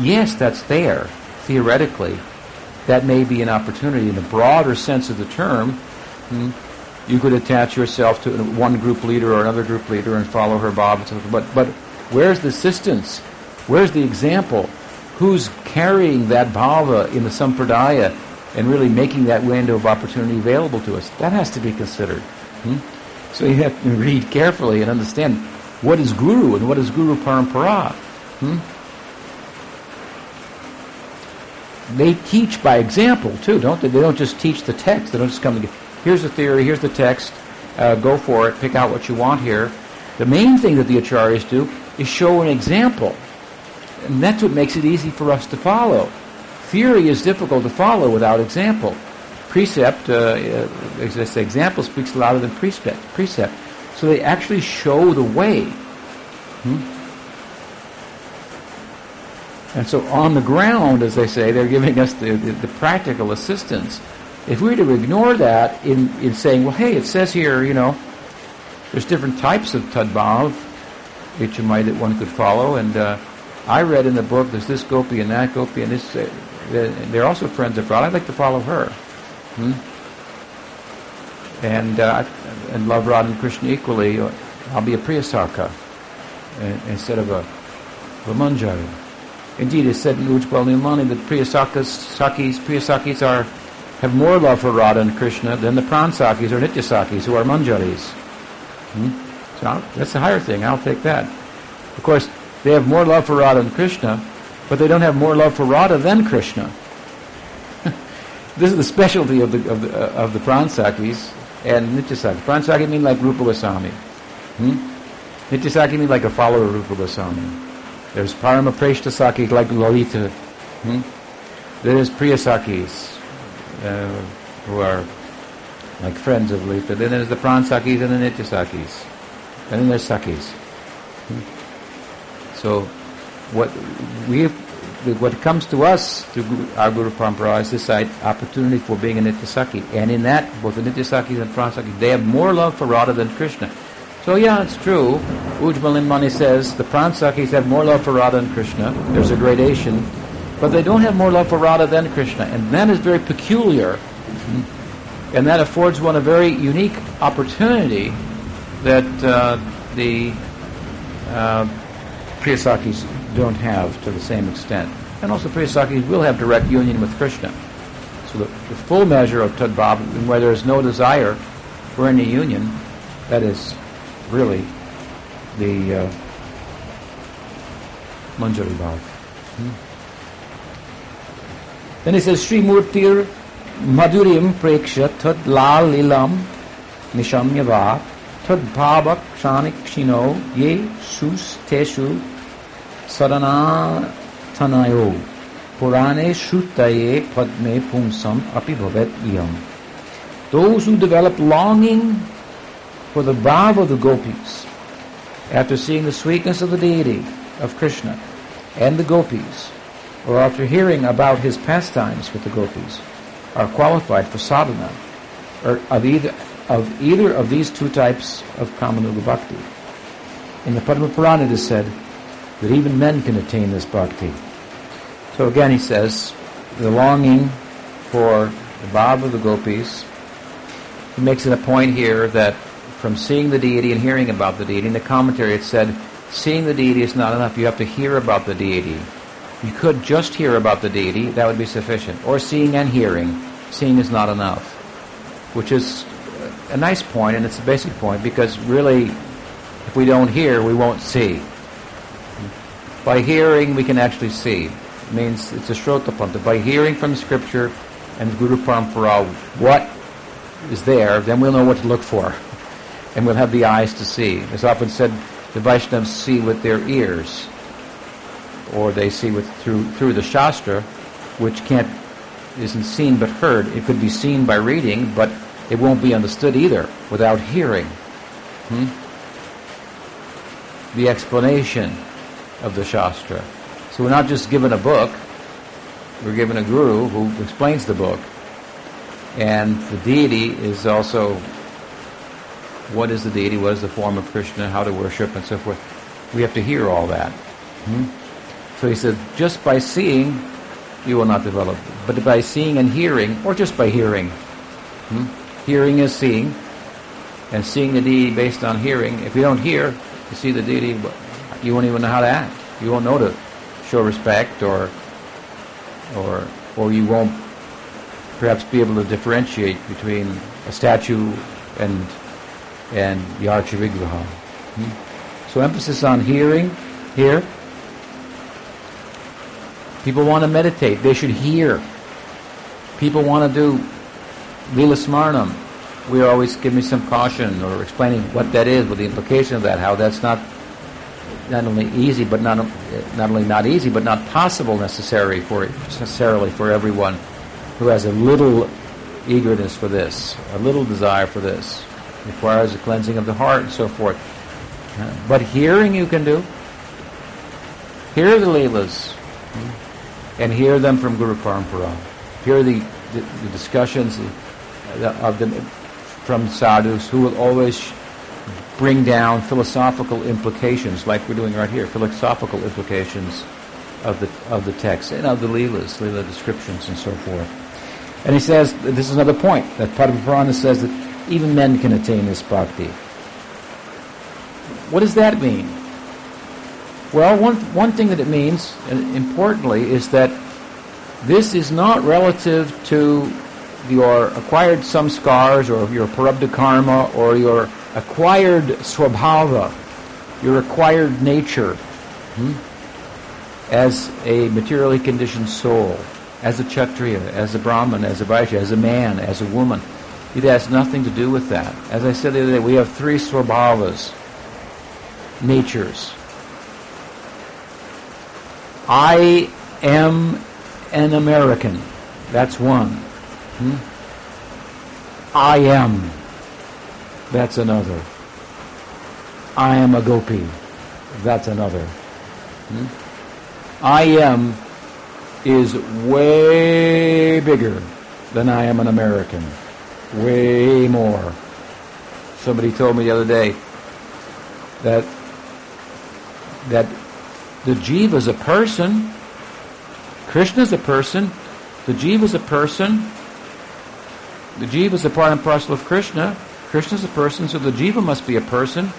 yes, that's there theoretically. That may be an opportunity in the broader sense of the term. Hmm? You could attach yourself to one group leader or another group leader and follow her bob. But but where's the assistance? Where's the example? Who's carrying that bhava in the sampradaya and really making that window of opportunity available to us? That has to be considered. Hmm? So you have to read carefully and understand what is guru and what is guru parampara. Hmm? They teach by example too, don't they? They don't just teach the text. They don't just come together here's the theory, here's the text, uh, go for it, pick out what you want here. The main thing that the acharyas do is show an example. And that's what makes it easy for us to follow. Theory is difficult to follow without example. Precept, uh, uh, as I say, example speaks louder than precept. Precept. So they actually show the way. Hmm? And so on the ground, as they say, they're giving us the, the, the practical assistance if we were to ignore that in, in saying, well, hey, it says here, you know, there's different types of tadbhav, HMI that one could follow, and uh, I read in the book there's this gopi and that gopi and this. Uh, they're also friends of Radha. I'd like to follow her. Hmm? And uh, and love Radha and Krishna equally. I'll be a Priyasaka instead of a, a Manjari. Indeed, it's said in Ujjwal Nilmani that Priyasakas, Sakis, Priyasakis are have more love for Radha and Krishna than the Pransakis or Nityasakis, who are Manjaris. Hmm? So I'll, that's the higher thing. I'll take that. Of course, they have more love for Radha and Krishna, but they don't have more love for Radha than Krishna. this is the specialty of the of the, uh, of the Pransakis and Nityasakis. Pransaki mean like Rupa Goswami. Hmm? Nityasaki mean like a follower of Rupa Goswami. There's Parama Preshtasaki like Lalita. Hmm? There's Priyasakis uh, who are like friends of Lita. Then there's the Pransakis and the Nityasakis. And then there's Sakis. So what we what comes to us through our Guru Parampara is this opportunity for being a Nityasaki. And in that, both the Nityasakis and Pransakis, they have more love for Radha than Krishna. So yeah, it's true. Nilmani says the Pransakis have more love for Radha than Krishna. There's a gradation but they don't have more love for Radha than Krishna. And that is very peculiar. And that affords one a very unique opportunity that uh, the uh, Priyasakis don't have to the same extent. And also Priyasakis will have direct union with Krishna. So the, the full measure of Tadbhav, where there is no desire for any union, that is really the uh, Manjari Bhav. Hmm? Then he says, Sri Murtir Madhurim Preksha Tad Lal Lilam Nishamyava Tad Bhavak Shanik Shino Ye Sus Teshu Sadana Tanayo Purane Shrutaye Padme Pumsam Api Bhavet Iyam. Those who develop longing for the bhav of the gopis after seeing the sweetness of the deity of Krishna and the gopis or after hearing about his pastimes with the gopis, are qualified for sadhana or of either, of either of these two types of Kamanuga bhakti. In the Padma Purana it is said that even men can attain this bhakti. So again he says, the longing for the bhav of the gopis, he makes it a point here that from seeing the deity and hearing about the deity, in the commentary it said, seeing the deity is not enough, you have to hear about the deity. You could just hear about the deity, that would be sufficient. Or seeing and hearing. Seeing is not enough. Which is a nice point, and it's a basic point, because really If we don't hear, we won't see. By hearing, we can actually see. It means it's a shrotapanta. By hearing from Scripture and Guru Parampara what is there, then we'll know what to look for. And we'll have the eyes to see. It's often said the Vaishnavas see with their ears, or they see with through through the Shastra, which can't isn't seen but heard. It could be seen by reading, but it won't be understood either without hearing. Hmm? The explanation of the Shastra. So we're not just given a book, we're given a guru who explains the book. And the deity is also what is the deity, what is the form of Krishna, how to worship, and so forth. We have to hear all that. Hmm? So he said, just by seeing, you will not develop. But by seeing and hearing, or just by hearing. Hmm? Hearing is seeing, and seeing the deity based on hearing. If you don't hear, you see the deity, you won't even know how to act. You won't know to show respect, or or or you won't perhaps be able to differentiate between a statue and and the Archa Vigraha. Hmm? So emphasis on hearing here. People want to meditate. They should hear. People want to do Lila Smarnam. We always give me some caution or explaining what that is, what the implication of that, how that's not not only easy, but not not only not easy, but not possible necessary for necessarily for everyone who has a little eagerness for this, a little desire for this. It requires a cleansing of the heart and so forth. But hearing you can do. Hear the Leelas and hear them from Guru Parampara. Hear the, the, the discussions of them from sadhus who will always bring down philosophical implications, like we're doing right here, philosophical implications of the of the text and of the leelas, leela descriptions, and so forth. And he says this is another point that Purana says that even men can attain this bhakti. What does that mean? Well, one one thing that it means, and importantly, is that this is not relative to your acquired samskars or your prarabdha karma or your acquired swabhava, your acquired nature hmm, as a materially conditioned soul, as a kshatriya, as a brahman, as a vaishya, as a man, as a woman. It has nothing to do with that. As I said the other day, we have three swabhavas, natures. I am an American. That's one. Hmm? I am. That's another. I am a gopi. That's another. Hmm? I am is way bigger than I am an American. Way more. Somebody told me the other day that that the jiva is a person. Krishna is a person. The jiva is a person. The jiva is a part and parcel of Krishna. Krishna is a person, so the jiva must be a person.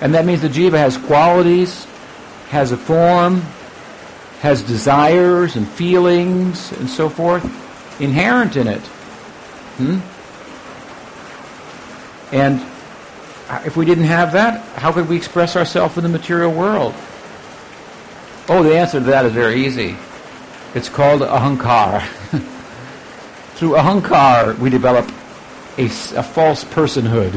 And that means the jiva has qualities, has a form, has desires and feelings and so forth inherent in it. Hmm? And if we didn't have that, how could we express ourselves in the material world? Oh, the answer to that is very easy. It's called ahankar. Through ahankar, we develop a, a false personhood,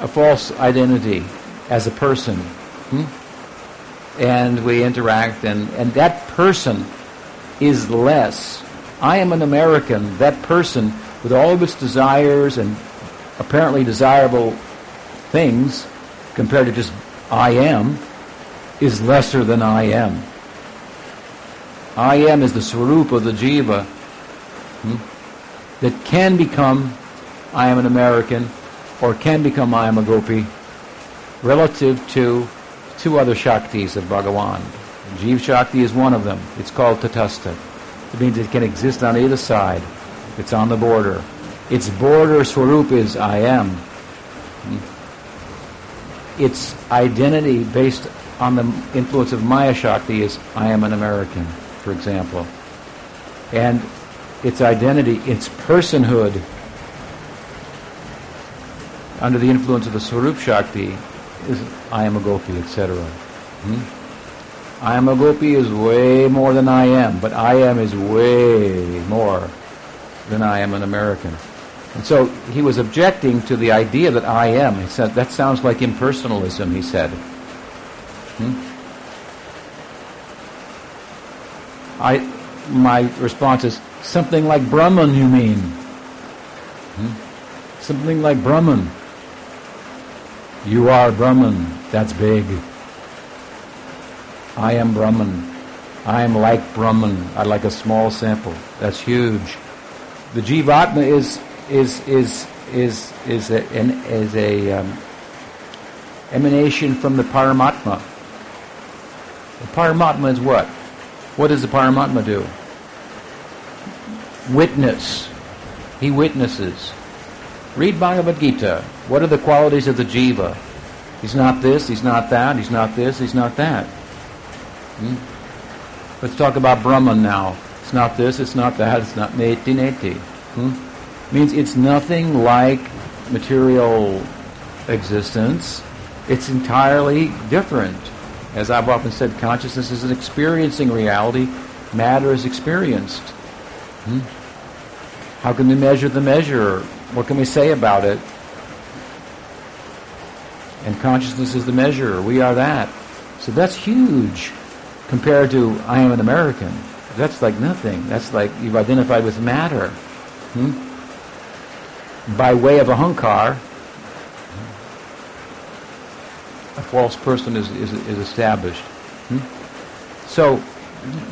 a false identity as a person. Hmm? And we interact, and, and that person is less. I am an American. That person, with all of its desires and apparently desirable things, compared to just I am, is lesser than I am. I am is the swarup of the jiva hmm, that can become I am an American, or can become I am a gopi, relative to two other Shaktis of Bhagavan. Jeev Shakti is one of them. It's called Tatastha. It means it can exist on either side. It's on the border. Its border swarup is I am. Its identity based on the influence of Maya Shakti is I am an American, for example. And its identity, its personhood under the influence of the Swarup Shakti is I am a gopi, etc. Hmm? I am a gopi is way more than I am, but I am is way more than I am an American. And so he was objecting to the idea that I am. He said, that sounds like impersonalism, he said. Hmm? I, my response is, something like Brahman, you mean? Hmm? Something like Brahman. You are Brahman. That's big. I am Brahman. I am like Brahman. I like a small sample. That's huge. The Jivatma is is is is is a, an, is a um, emanation from the Paramatma. The Paramatma is what? What does the Paramatma do? Witness. He witnesses. Read Bhagavad Gita. What are the qualities of the jiva? He's not this, he's not that, he's not this, he's not that. Hmm? Let's talk about Brahman now. It's not this, it's not that, it's not neti neti. Hmm? Means it's nothing like material existence. It's entirely different. As I've often said, consciousness is an experiencing reality. Matter is experienced. Hmm? How can we measure the measure? What can we say about it? And consciousness is the measure. We are that. So that's huge compared to I am an American. That's like nothing. That's like you've identified with matter. Hmm? By way of a ahankar, a false person is, is, is established. Hmm? So,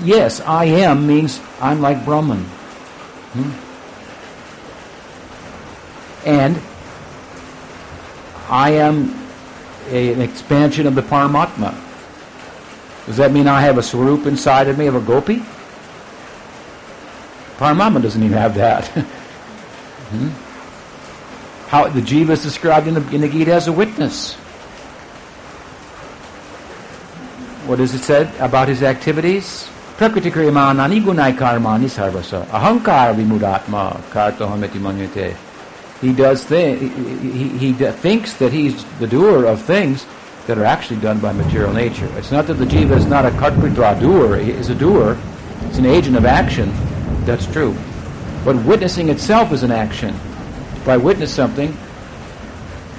yes, I am means I'm like Brahman. Hmm? And I am a, an expansion of the Paramatma. Does that mean I have a swarup inside of me of a gopi? Paramatma doesn't even have that. hmm? How the jiva is described in the, in the Gita as a witness. what is it said about his activities? Prakriti kriyamanani gunai karmani sarvasa. Ahankara vimudatma kartohameti. He does thi- he, he, he thinks that he's the doer of things that are actually done by material nature. It's not that the jiva is not a kartritra doer, he is a doer. It's an agent of action. That's true. But witnessing itself is an action. If I witness something,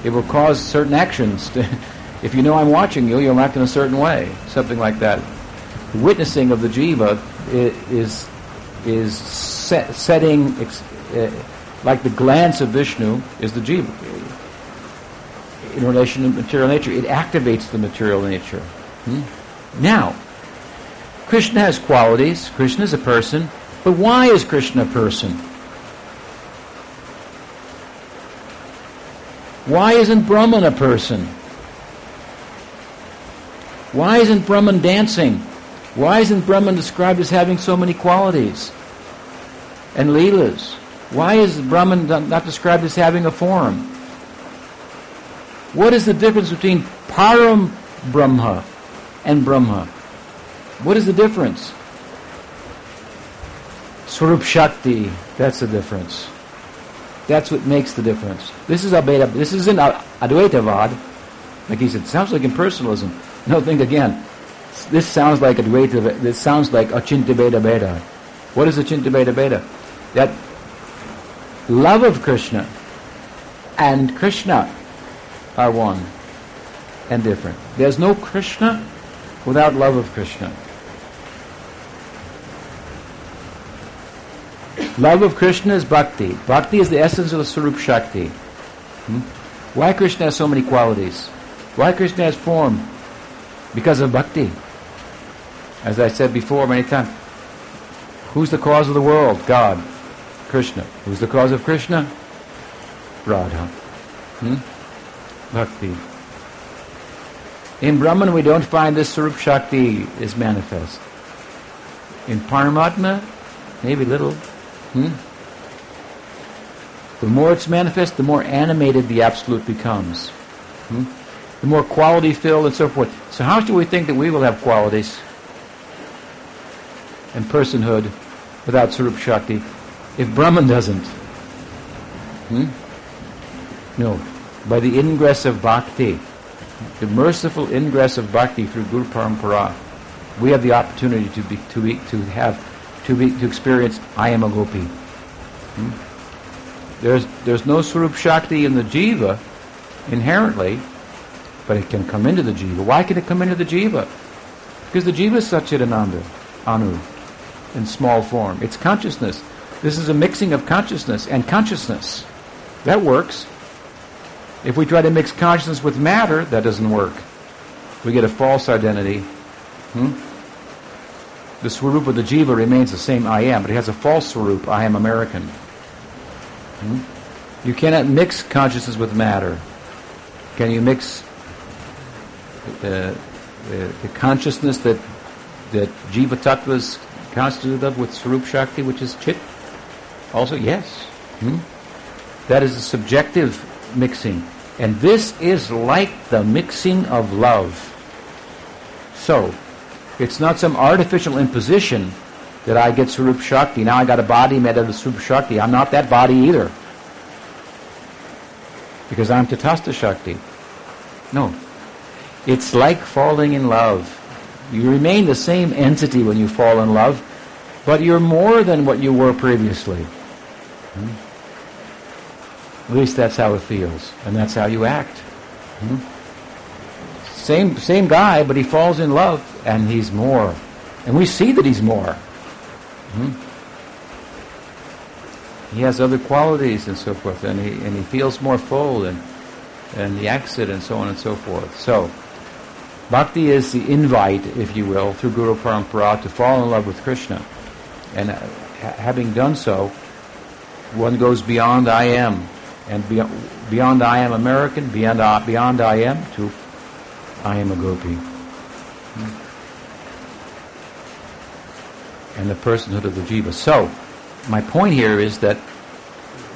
it will cause certain actions to if you know I'm watching you, you'll act in a certain way, something like that. Witnessing of the jiva is is set, setting uh, like the glance of Vishnu is the jiva in relation to material nature. It activates the material nature. Hmm? Now, Krishna has qualities. Krishna is a person, but why is Krishna a person? Why isn't Brahman a person? Why isn't Brahman dancing? Why isn't Brahman described as having so many qualities and leelas? Why is Brahman not described as having a form? What is the difference between Param Brahma and Brahma? What is the difference? Swarup Shakti, that's the difference. That's what makes the difference. This is Advaita, this isn't Advaitavad. Like he said, it sounds like impersonalism. No, think again. This sounds like Advaita, this sounds like Achintya Bheda Bheda. What is Achintya Bheda Bheda? That love of Krishna and Krishna are one and different. There's no Krishna without love of Krishna. Love of Krishna is bhakti. Bhakti is the essence of the Swarup Shakti. Hmm? Why Krishna has so many qualities? Why Krishna has form? Because of bhakti. As I said before many times, who's the cause of the world? God. Krishna. Who's the cause of Krishna? Radha. Hmm? Bhakti. In Brahman, we don't find this Swarup Shakti is manifest. In Paramatma, maybe little. Hmm? The more it's manifest, the more animated the Absolute becomes. Hmm? the more quality filled and so forth. So how do we think that we will have qualities and personhood without Swarup Shakti if Brahman doesn't? Hmm? No. by the ingress of bhakti, the merciful ingress of bhakti through Guru Parampara, we have the opportunity to be to be to have to be to experience I am a gopi. Hmm? There's there's no Swarup Shakti in the jiva inherently, but it can come into the jiva. Why can it come into the jiva? Because the jiva is Satchidananda, Anu, in small form. It's consciousness. This is a mixing of consciousness and consciousness. That works. If we try to mix consciousness with matter, that doesn't work. We get a false identity. Hmm? The swarup of the jiva remains the same I am, but it has a false swarup, I am American. Hmm? You cannot mix consciousness with matter. Can you mix the, the, the consciousness that that jiva tattva is constituted of with swarup shakti, which is chit? Also, yes. Hmm? That is a subjective mixing. And this is like the mixing of love. So, it's not some artificial imposition that I get Swarup Shakti. Now I got a body made out of Swarup Shakti. I'm not that body either. Because I'm Tatastha Shakti. No. It's like falling in love. You remain the same entity when you fall in love, but you're more than what you were previously. Hmm? At least that's how it feels, and that's how you act. Hmm? Same same guy, but he falls in love, and he's more, and we see that he's more. Hmm? He has other qualities and so forth, and he and he feels more full, and and the exit, and so on and so forth. So, bhakti is the invite, if you will, through Guru Parampara to fall in love with Krishna, and uh, ha- having done so, one goes beyond I am, and beyond, beyond I am American, beyond beyond I am to I am a gopi. And the personhood of the jiva. So, my point here is that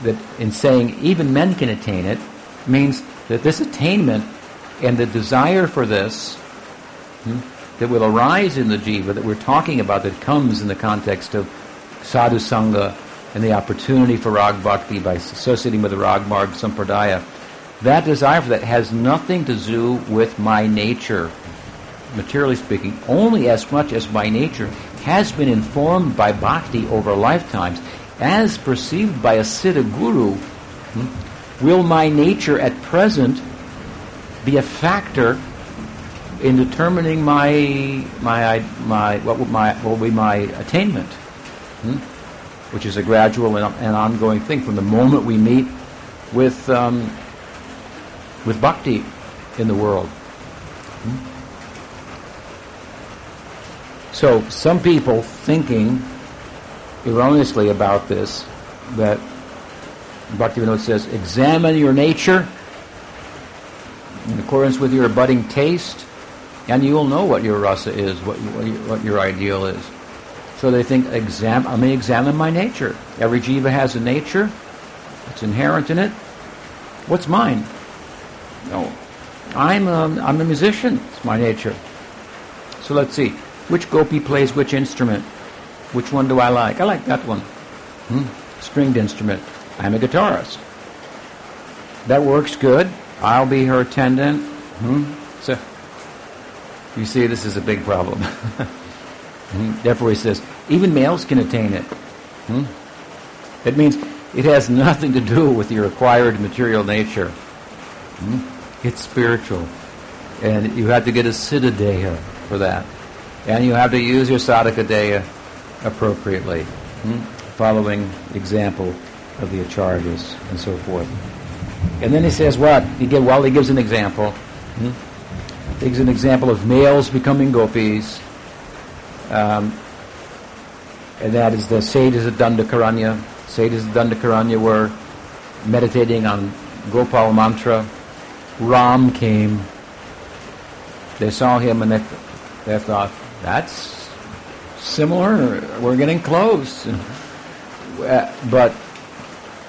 that in saying even men can attain it means that this attainment and the desire for this hmm, that will arise in the jiva that we're talking about that comes in the context of sadhu sangha and the opportunity for rag bhakti by associating with the rag marg sampradaya. That desire for that has nothing to do with my nature. Materially speaking only as much as my nature has been informed by bhakti over lifetimes as perceived by a siddha guru hmm, will my nature at present be a factor in determining my my my what will my what will be my attainment, hmm? which is a gradual and, and, ongoing thing from the moment we meet with um, with bhakti in the world. Hmm? So some people thinking erroneously about this that Bhaktivinoda says, examine your nature in accordance with your budding taste, and you will know what your rasa is, what, what your ideal is. So they think, exam- I may examine my nature. Every jiva has a nature. It's inherent in it. What's mine? No. I'm a, I'm a musician. It's my nature. So let's see. Which gopi plays which instrument? Which one do I like? I like that one. Hmm? Stringed instrument. I'm a guitarist. That works good. I'll be her attendant. Hmm? So, you see, this is a big problem. hmm? Therefore, he says, even males can attain it. Hmm? It means it has nothing to do with your acquired material nature. Hmm? It's spiritual. And you have to get a siddha for that. And you have to use your sadhaka appropriately, hmm? following example of the acharyas and so forth. And then he says what? He give, well, he gives an example. Hmm? He gives an example of males becoming gopis. Um, and that is the sages of Dandakaranya. Sages of Dandakaranya were meditating on Gopal mantra. Ram came. They saw him and they, they thought, that's similar. We're getting close. but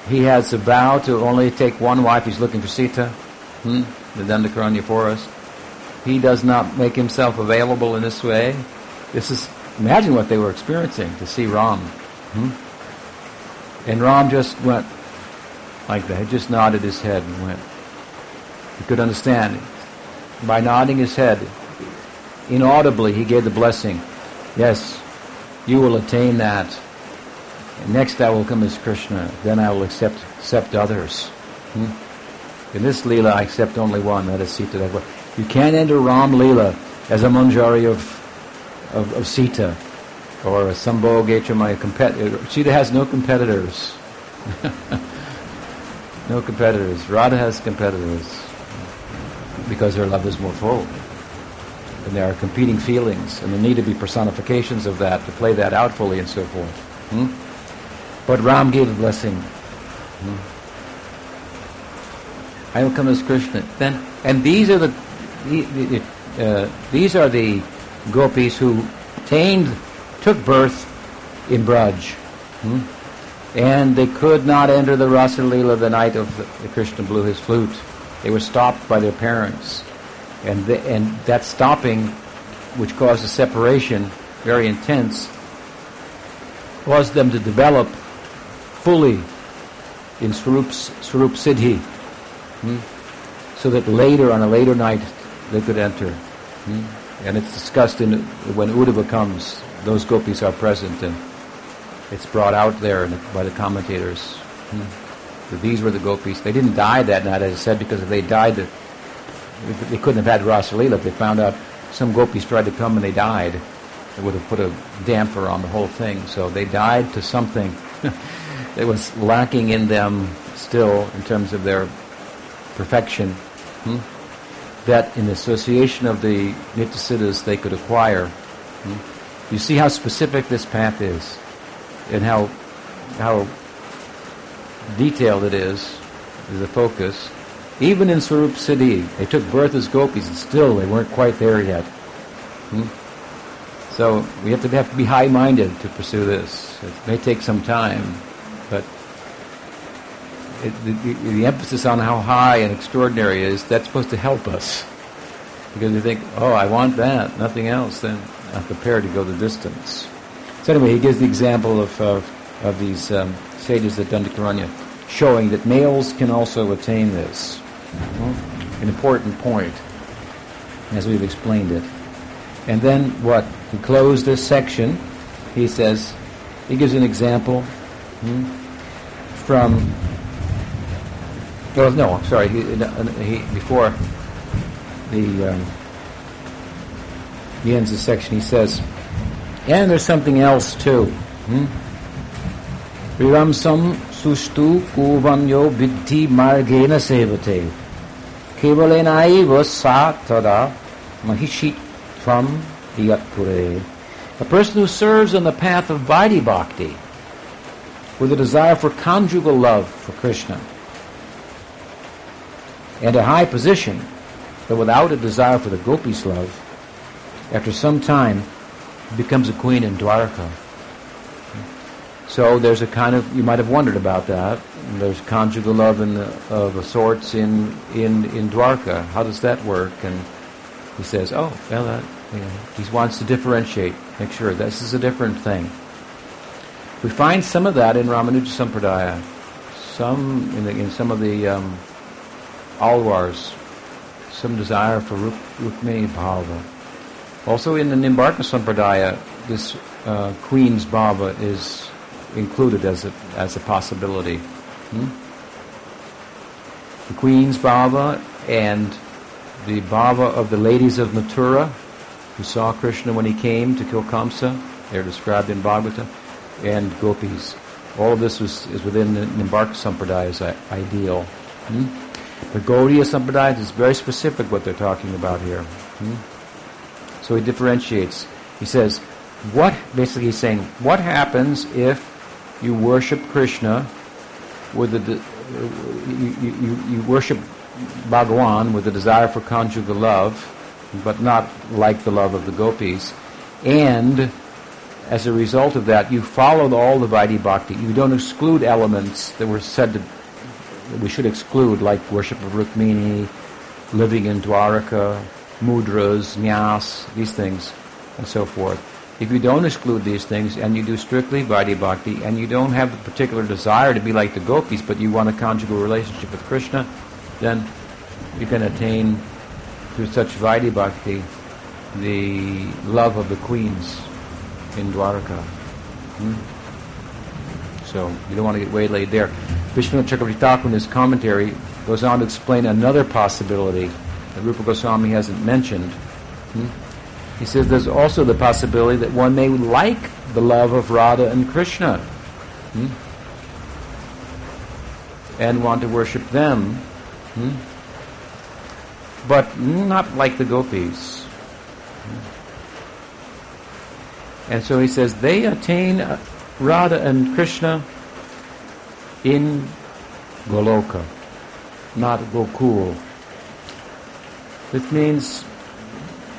he has a vow to only take one wife. He's looking for Sita, hmm? the Dandakaranya forest. He does not make himself available in this way. This is imagine what they were experiencing to see Ram. Hmm? And Ram just went like that. He just nodded his head and went. He could understand. By nodding his head, inaudibly, he gave the blessing. Yes, you will attain that. Next I will come as Krishna. Then I will accept accept others. Hmm? In this Leela, I accept only one, that is Sita. You can't enter Ram Leela as a manjari of, of, of Sita or a Sambho Gechamaya competitor. Sita has no competitors. no competitors. Radha has competitors because her love is more full. And there are competing feelings, and there need to be personifications of that to play that out fully and so forth. Hmm? But Ram gave a blessing. Hmm? I will come as Krishna. Then, and these are the, uh, these are the gopis who attained, took birth in Braj. Hmm? And they could not enter the Rasa Leela the night of the, Krishna blew his flute. They were stopped by their parents. And, the, and that stopping, which caused a separation, very intense, caused them to develop fully in Swarup, Swarup Siddhi. Hmm? So that later, on a later night, they could enter. Hmm? And it's discussed in when Uddhava comes, those gopis are present and it's brought out there by the commentators. Hmm. So these were the gopis. They didn't die that night, as I said, because if they died, they couldn't have had Rasalila. If they found out some gopis tried to come and they died, it would have put a damper on the whole thing. So they died to something that was lacking in them still in terms of their perfection. Hmm? That in the association of the Nityasiddhas they could acquire. Hmm? You see how specific this path is and how how detailed it is, is the focus. Even in Swarup Siddhi, they took birth as gopis and still they weren't quite there yet. Hmm? So we have to have to be high-minded to pursue this. It may take some time, but it, the, the, the, emphasis on how high and extraordinary is, that's supposed to help us. Because you think, oh, I want that, nothing else, then I'm prepared to go the distance. So anyway, he gives the example of, of, of these um, sages at Dandakaranya, showing that males can also attain this. An important point, as we've explained it. And then what? He closed this section. He says, he gives an example hmm, from. Well, no, sorry. He, he before the um, he ends the section. He says. And there's something else too. Hmm? Viramsam sustu kuvanyo vidhi margena sevate. Kevalenaiva sa tada mahishit from diyatpure. A person who serves on the path of Vaidhi Bhakti with a desire for conjugal love for Krishna and a high position, but without a desire for the gopis' love, after some time becomes a queen in Dwarka. So there's a kind of you might have wondered about that. There's conjugal love in the, of a sorts in in in Dwarka. How does that work? And he says, oh, well, that, you know, he wants to differentiate, make sure this is a different thing. We find some of that in Ramanuja Sampradaya, some in, the, in some of the um, Alwars, some desire for Ruk, Rukmini Bhava. Also in the Nimbarka Sampradaya, this uh, Queen's Bhava is included as a, as a possibility. Hmm? The Queen's Bhava and the Bhava of the ladies of Mathura, who saw Krishna when he came to kill Kamsa, they're described in Bhagavata, and gopis. All of this was, is within the Nimbarka Sampradaya's ideal. Hmm? The Gaudiya Sampradaya is very specific what they're talking about here. Hmm? So he differentiates. He says, what, basically he's saying, what happens if you worship Krishna with the, you, you, you worship Bhagawan with a desire for conjugal love, but not like the love of the gopis, and as a result of that, you followed all the Vaidhi Bhakti. You don't exclude elements that were said to that we should exclude, like worship of Rukmini, living in Dwaraka, mudras, nyas, these things, and so forth. If you don't exclude these things and you do strictly Vaidhi Bhakti and you don't have the particular desire to be like the gopis, but you want a conjugal relationship with Krishna, then you can attain through such Vaidhi Bhakti the love of the queens in Dwarka. Hmm? So you don't want to get waylaid there. Vishwanath Chakravarti Thakur in his commentary goes on to explain another possibility that Rupa Goswami hasn't mentioned. Hmm? He says there's also the possibility that one may like the love of Radha and Krishna hmm? and want to worship them, hmm? but not like the gopis. And so he says they attain Radha and Krishna in Goloka, not Gokul. This means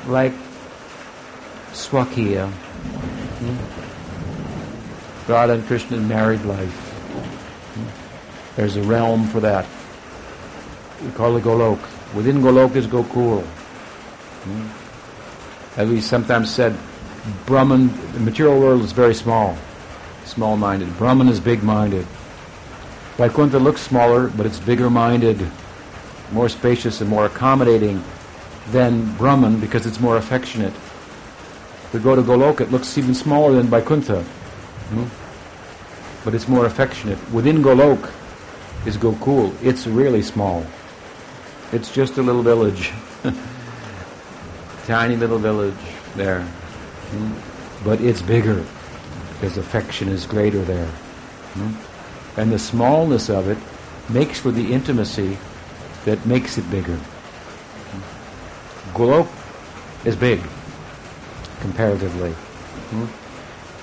like Swakiya. Hmm? And Krishna married life. Hmm? There's a realm for that. We call it Golok. Within Golok is Gokul. Hmm? As we sometimes said, Brahman, the material world is very small, small-minded. Brahman is big-minded. Vaikuntha looks smaller, but it's bigger-minded, more spacious and more accommodating than Brahman because it's more affectionate. We go to Golok, it looks even smaller than Vaikuntha, hmm? but it's more affectionate. Within Golok is Gokul. It's really small. It's just a little village, tiny little village there. Hmm? But it's bigger because affection is greater there. Hmm? And the smallness of it makes for the intimacy that makes it bigger. Golok is big comparatively. Hmm?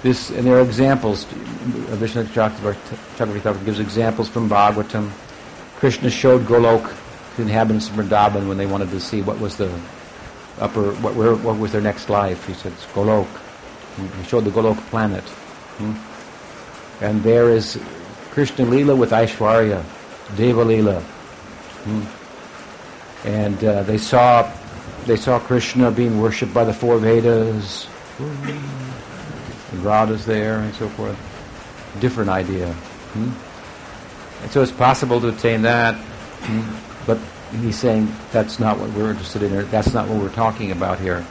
This, and there are examples. Vishnu Chakravarti gives examples from Bhagavatam. Krishna showed Golok to the inhabitants of Vrindavan when they wanted to see what was the upper, what, where, what was their next life? He said, Golok. He showed the Golok planet. Hmm? And there is Krishna Lila with Aishwarya, Deva Lila. Hmm? And uh, they saw they saw Krishna being worshipped by the four Vedas. And Radha's there and so forth. Different idea. Hmm? And so it's possible to attain that, hmm? but he's saying that's not what we're interested in, or that's not what we're talking about here.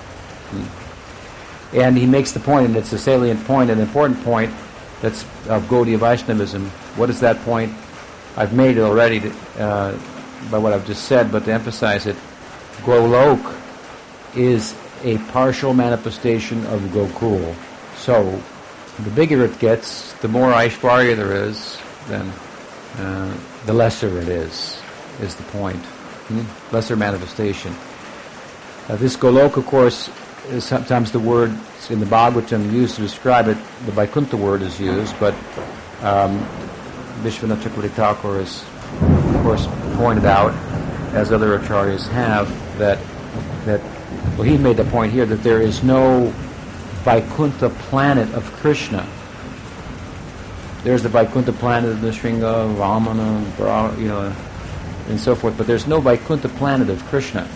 And he makes the point, and it's a salient point, an important point, that's of Gaudiya Vaishnavism. What is that point? I've made it already to, uh, by what I've just said, but to emphasize it, Golok is a partial manifestation of Gokul. So, the bigger it gets, the more Aishwarya there is, then uh, the lesser it is, is the point. Hmm? Lesser manifestation. Uh, this Golok, of course, is sometimes the word in the Bhagavatam used to describe it. The Vaikuntha word is used, but um, Vishwanath Thakur has, of course, pointed out, as other acharyas have, that that well, he made the point here that there is no Vaikuntha planet of Krishna. There's the Vaikuntha planet of Nrsinga, Vamana, you know, and so forth, but there's no Vaikuntha planet of Krishna.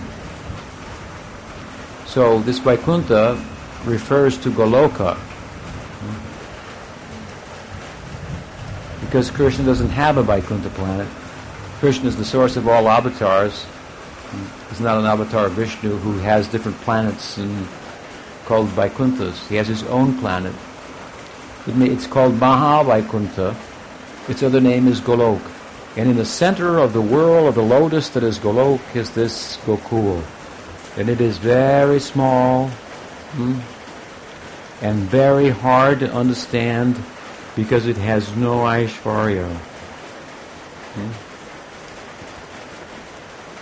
So this Vaikuntha refers to Goloka. Because Krishna doesn't have a Vaikuntha planet. Krishna is the source of all avatars. He's not an avatar of Vishnu who has different planets and called Vaikunthas. He has his own planet. It's called Maha Its other name is Golok. And in the center of the whirl of the lotus that is Golok is this Gokul. And it is very small hmm, and very hard to understand because it has no Aishvarya. Hmm.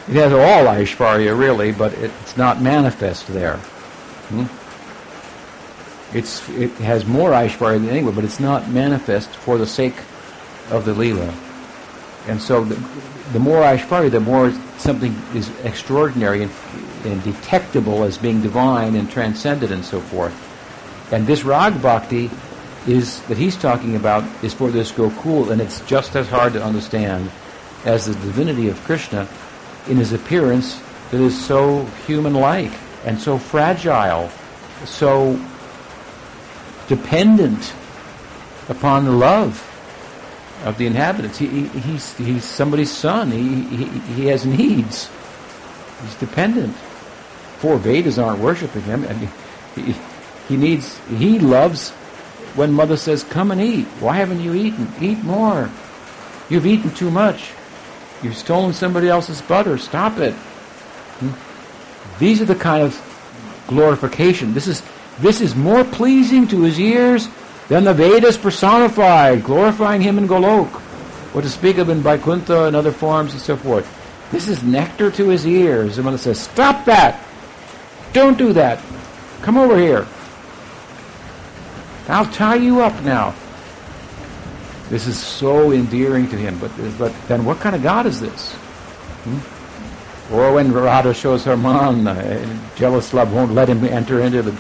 It has all Aishvarya really, but it's not manifest there. Hmm? It's, it has more Aishvarya than anywhere, but it's not manifest for the sake of the Leela. And so the, the more Aishvarya, the more something is extraordinary and, and, detectable as being divine and transcendent and so forth. And this Rag Bhakti is that he's talking about is for this Gokul, and it's just as hard to understand as the divinity of Krishna in his appearance that is so human-like and so fragile, so dependent upon the love of the inhabitants. He, he, he's, he's somebody's son. He, he, he has needs. He's dependent. Four Vedas aren't worshiping him. and he, he needs, he loves when mother says, come and eat. Why haven't you eaten? Eat more. You've eaten too much. You've stolen somebody else's butter. Stop it. Hmm? These are the kind of glorification. This is, this is more pleasing to his ears than the Vedas personified, glorifying him in Golok, or to speak of in Vaikuntha and other forms and so forth. This is nectar to his ears. And when it says, stop that! Don't do that! Come over here. I'll tie you up now. This is so endearing to him. But, but then what kind of God is this? Hmm? Or when Radha shows her man, uh, jealous love won't let him enter into the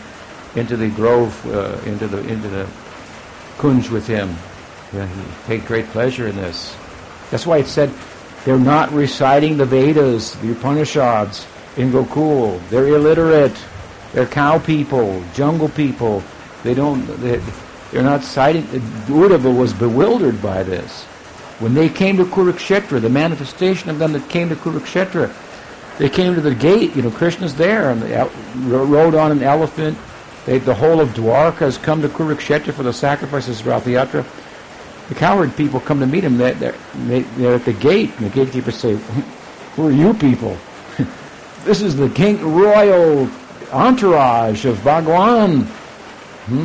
into the grove, uh, into the into the kunj with him. Yeah, he take great pleasure in this. That's why it said they're not reciting the Vedas, the Upanishads in Gokul. They're illiterate. They're cow people, jungle people. They don't. They, they're not citing. Uddhava was bewildered by this. When they came to Kurukshetra, the manifestation of them that came to Kurukshetra, they came to the gate. You know, Krishna's there and they rode on an elephant. They, the whole of Dwarka has come to Kurukshetra for the sacrifices throughout the yatra. The coward people come to meet him. They're, they're, they're at the gate, and the gatekeepers say, "Who are you people? this is the king royal entourage of Bhagwan." Hmm?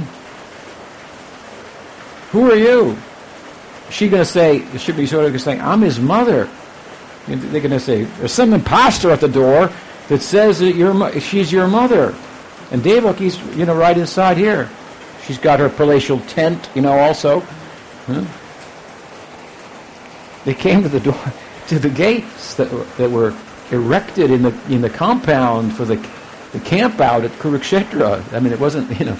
Who are you? Is she going to say, it should be sort of saying, I'm his mother. They're going to say, there's some impostor at the door that says that you're, she's your mother. And Devaki's, you know, right inside here. She's got her palatial tent, you know, also. They came to the door, to the gates that, that were erected in the in the compound for the the camp out at Kurukshetra. I mean, it wasn't, you know,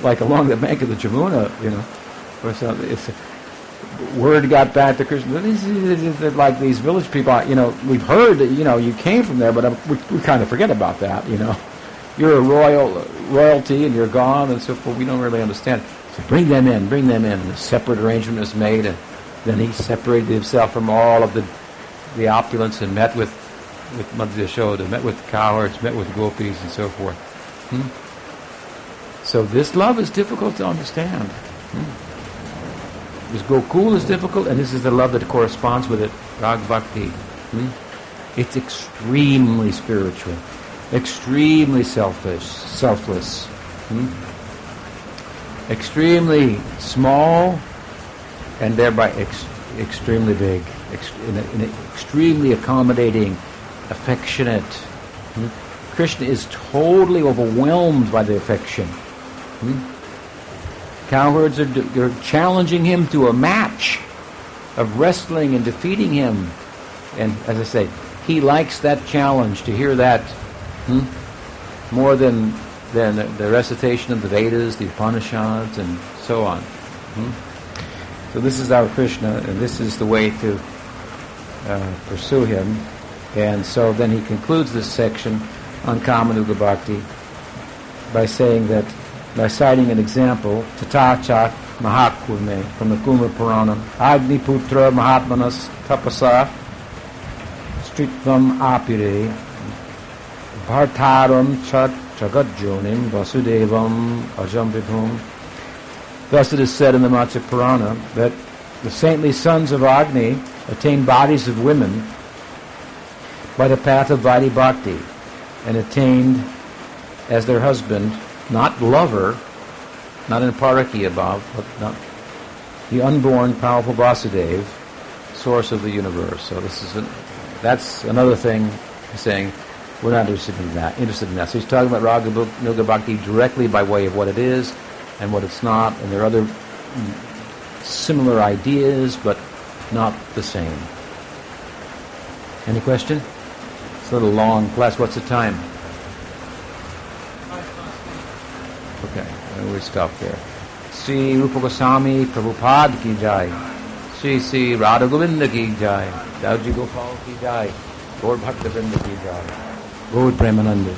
like along the bank of the Jamuna, you know, or something. Word got back to Krishna. Like these village people, you know, we've heard that, you know, you came from there, but um, we, we kind of forget about that, you know you're a royal royalty and you're gone and so forth. We don't really understand. So bring them in, bring them in. And a separate arrangement is made, and then he separated himself from all of the the opulence and met with with Yashoda, met with cowards, met with gopis, and so forth. Hmm? So this love is difficult to understand. Hmm? This Gokul is difficult, and this is the love that corresponds with it, Rag Bhakti. Hmm? It's extremely spiritual extremely selfish, selfless, hmm? extremely small, and thereby ex- extremely big, ex- in a, in a extremely accommodating, affectionate. Hmm? Krishna is totally overwhelmed by the affection. Hmm? Cowherds are, are challenging him to a match of wrestling and defeating him. And as I say, he likes that challenge to hear that Hmm? More than than the recitation of the Vedas, the Upanishads, and so on. Hmm? So this is our Krishna, and this is the way to uh, pursue him. And so then he concludes this section on Kamanuga Bhakti by saying that, by citing an example, Tatachat Mahakurme from the Kurma Purana, Agni Putra Mahatmanas Tapasa Stritvam Apire Bhartaram Chat Jagadjonim Vasudevam Ajam Vibhum. Thus it is said in the Matsya Purana that the saintly sons of Agni attain bodies of women by the path of Vaidhi Bhakti and attained as their husband, not lover, not in parakiya above, but not the unborn powerful Vasudeva, source of the universe. So this is a, that's another thing saying we're not interested in that. Interested in that. So he's talking about Raga Nuga Bhakti directly by way of what it is and what it's not, and there are other similar ideas, but not the same. Any question? It's a little long class. What's the time? We stop there. Sri Rupa Goswami Prabhupada ki jai. Sri Sri Radha Govinda ki jai. Dauji Gopal ki jai. Gaur Bhakta ki jai. Gaur Premananda.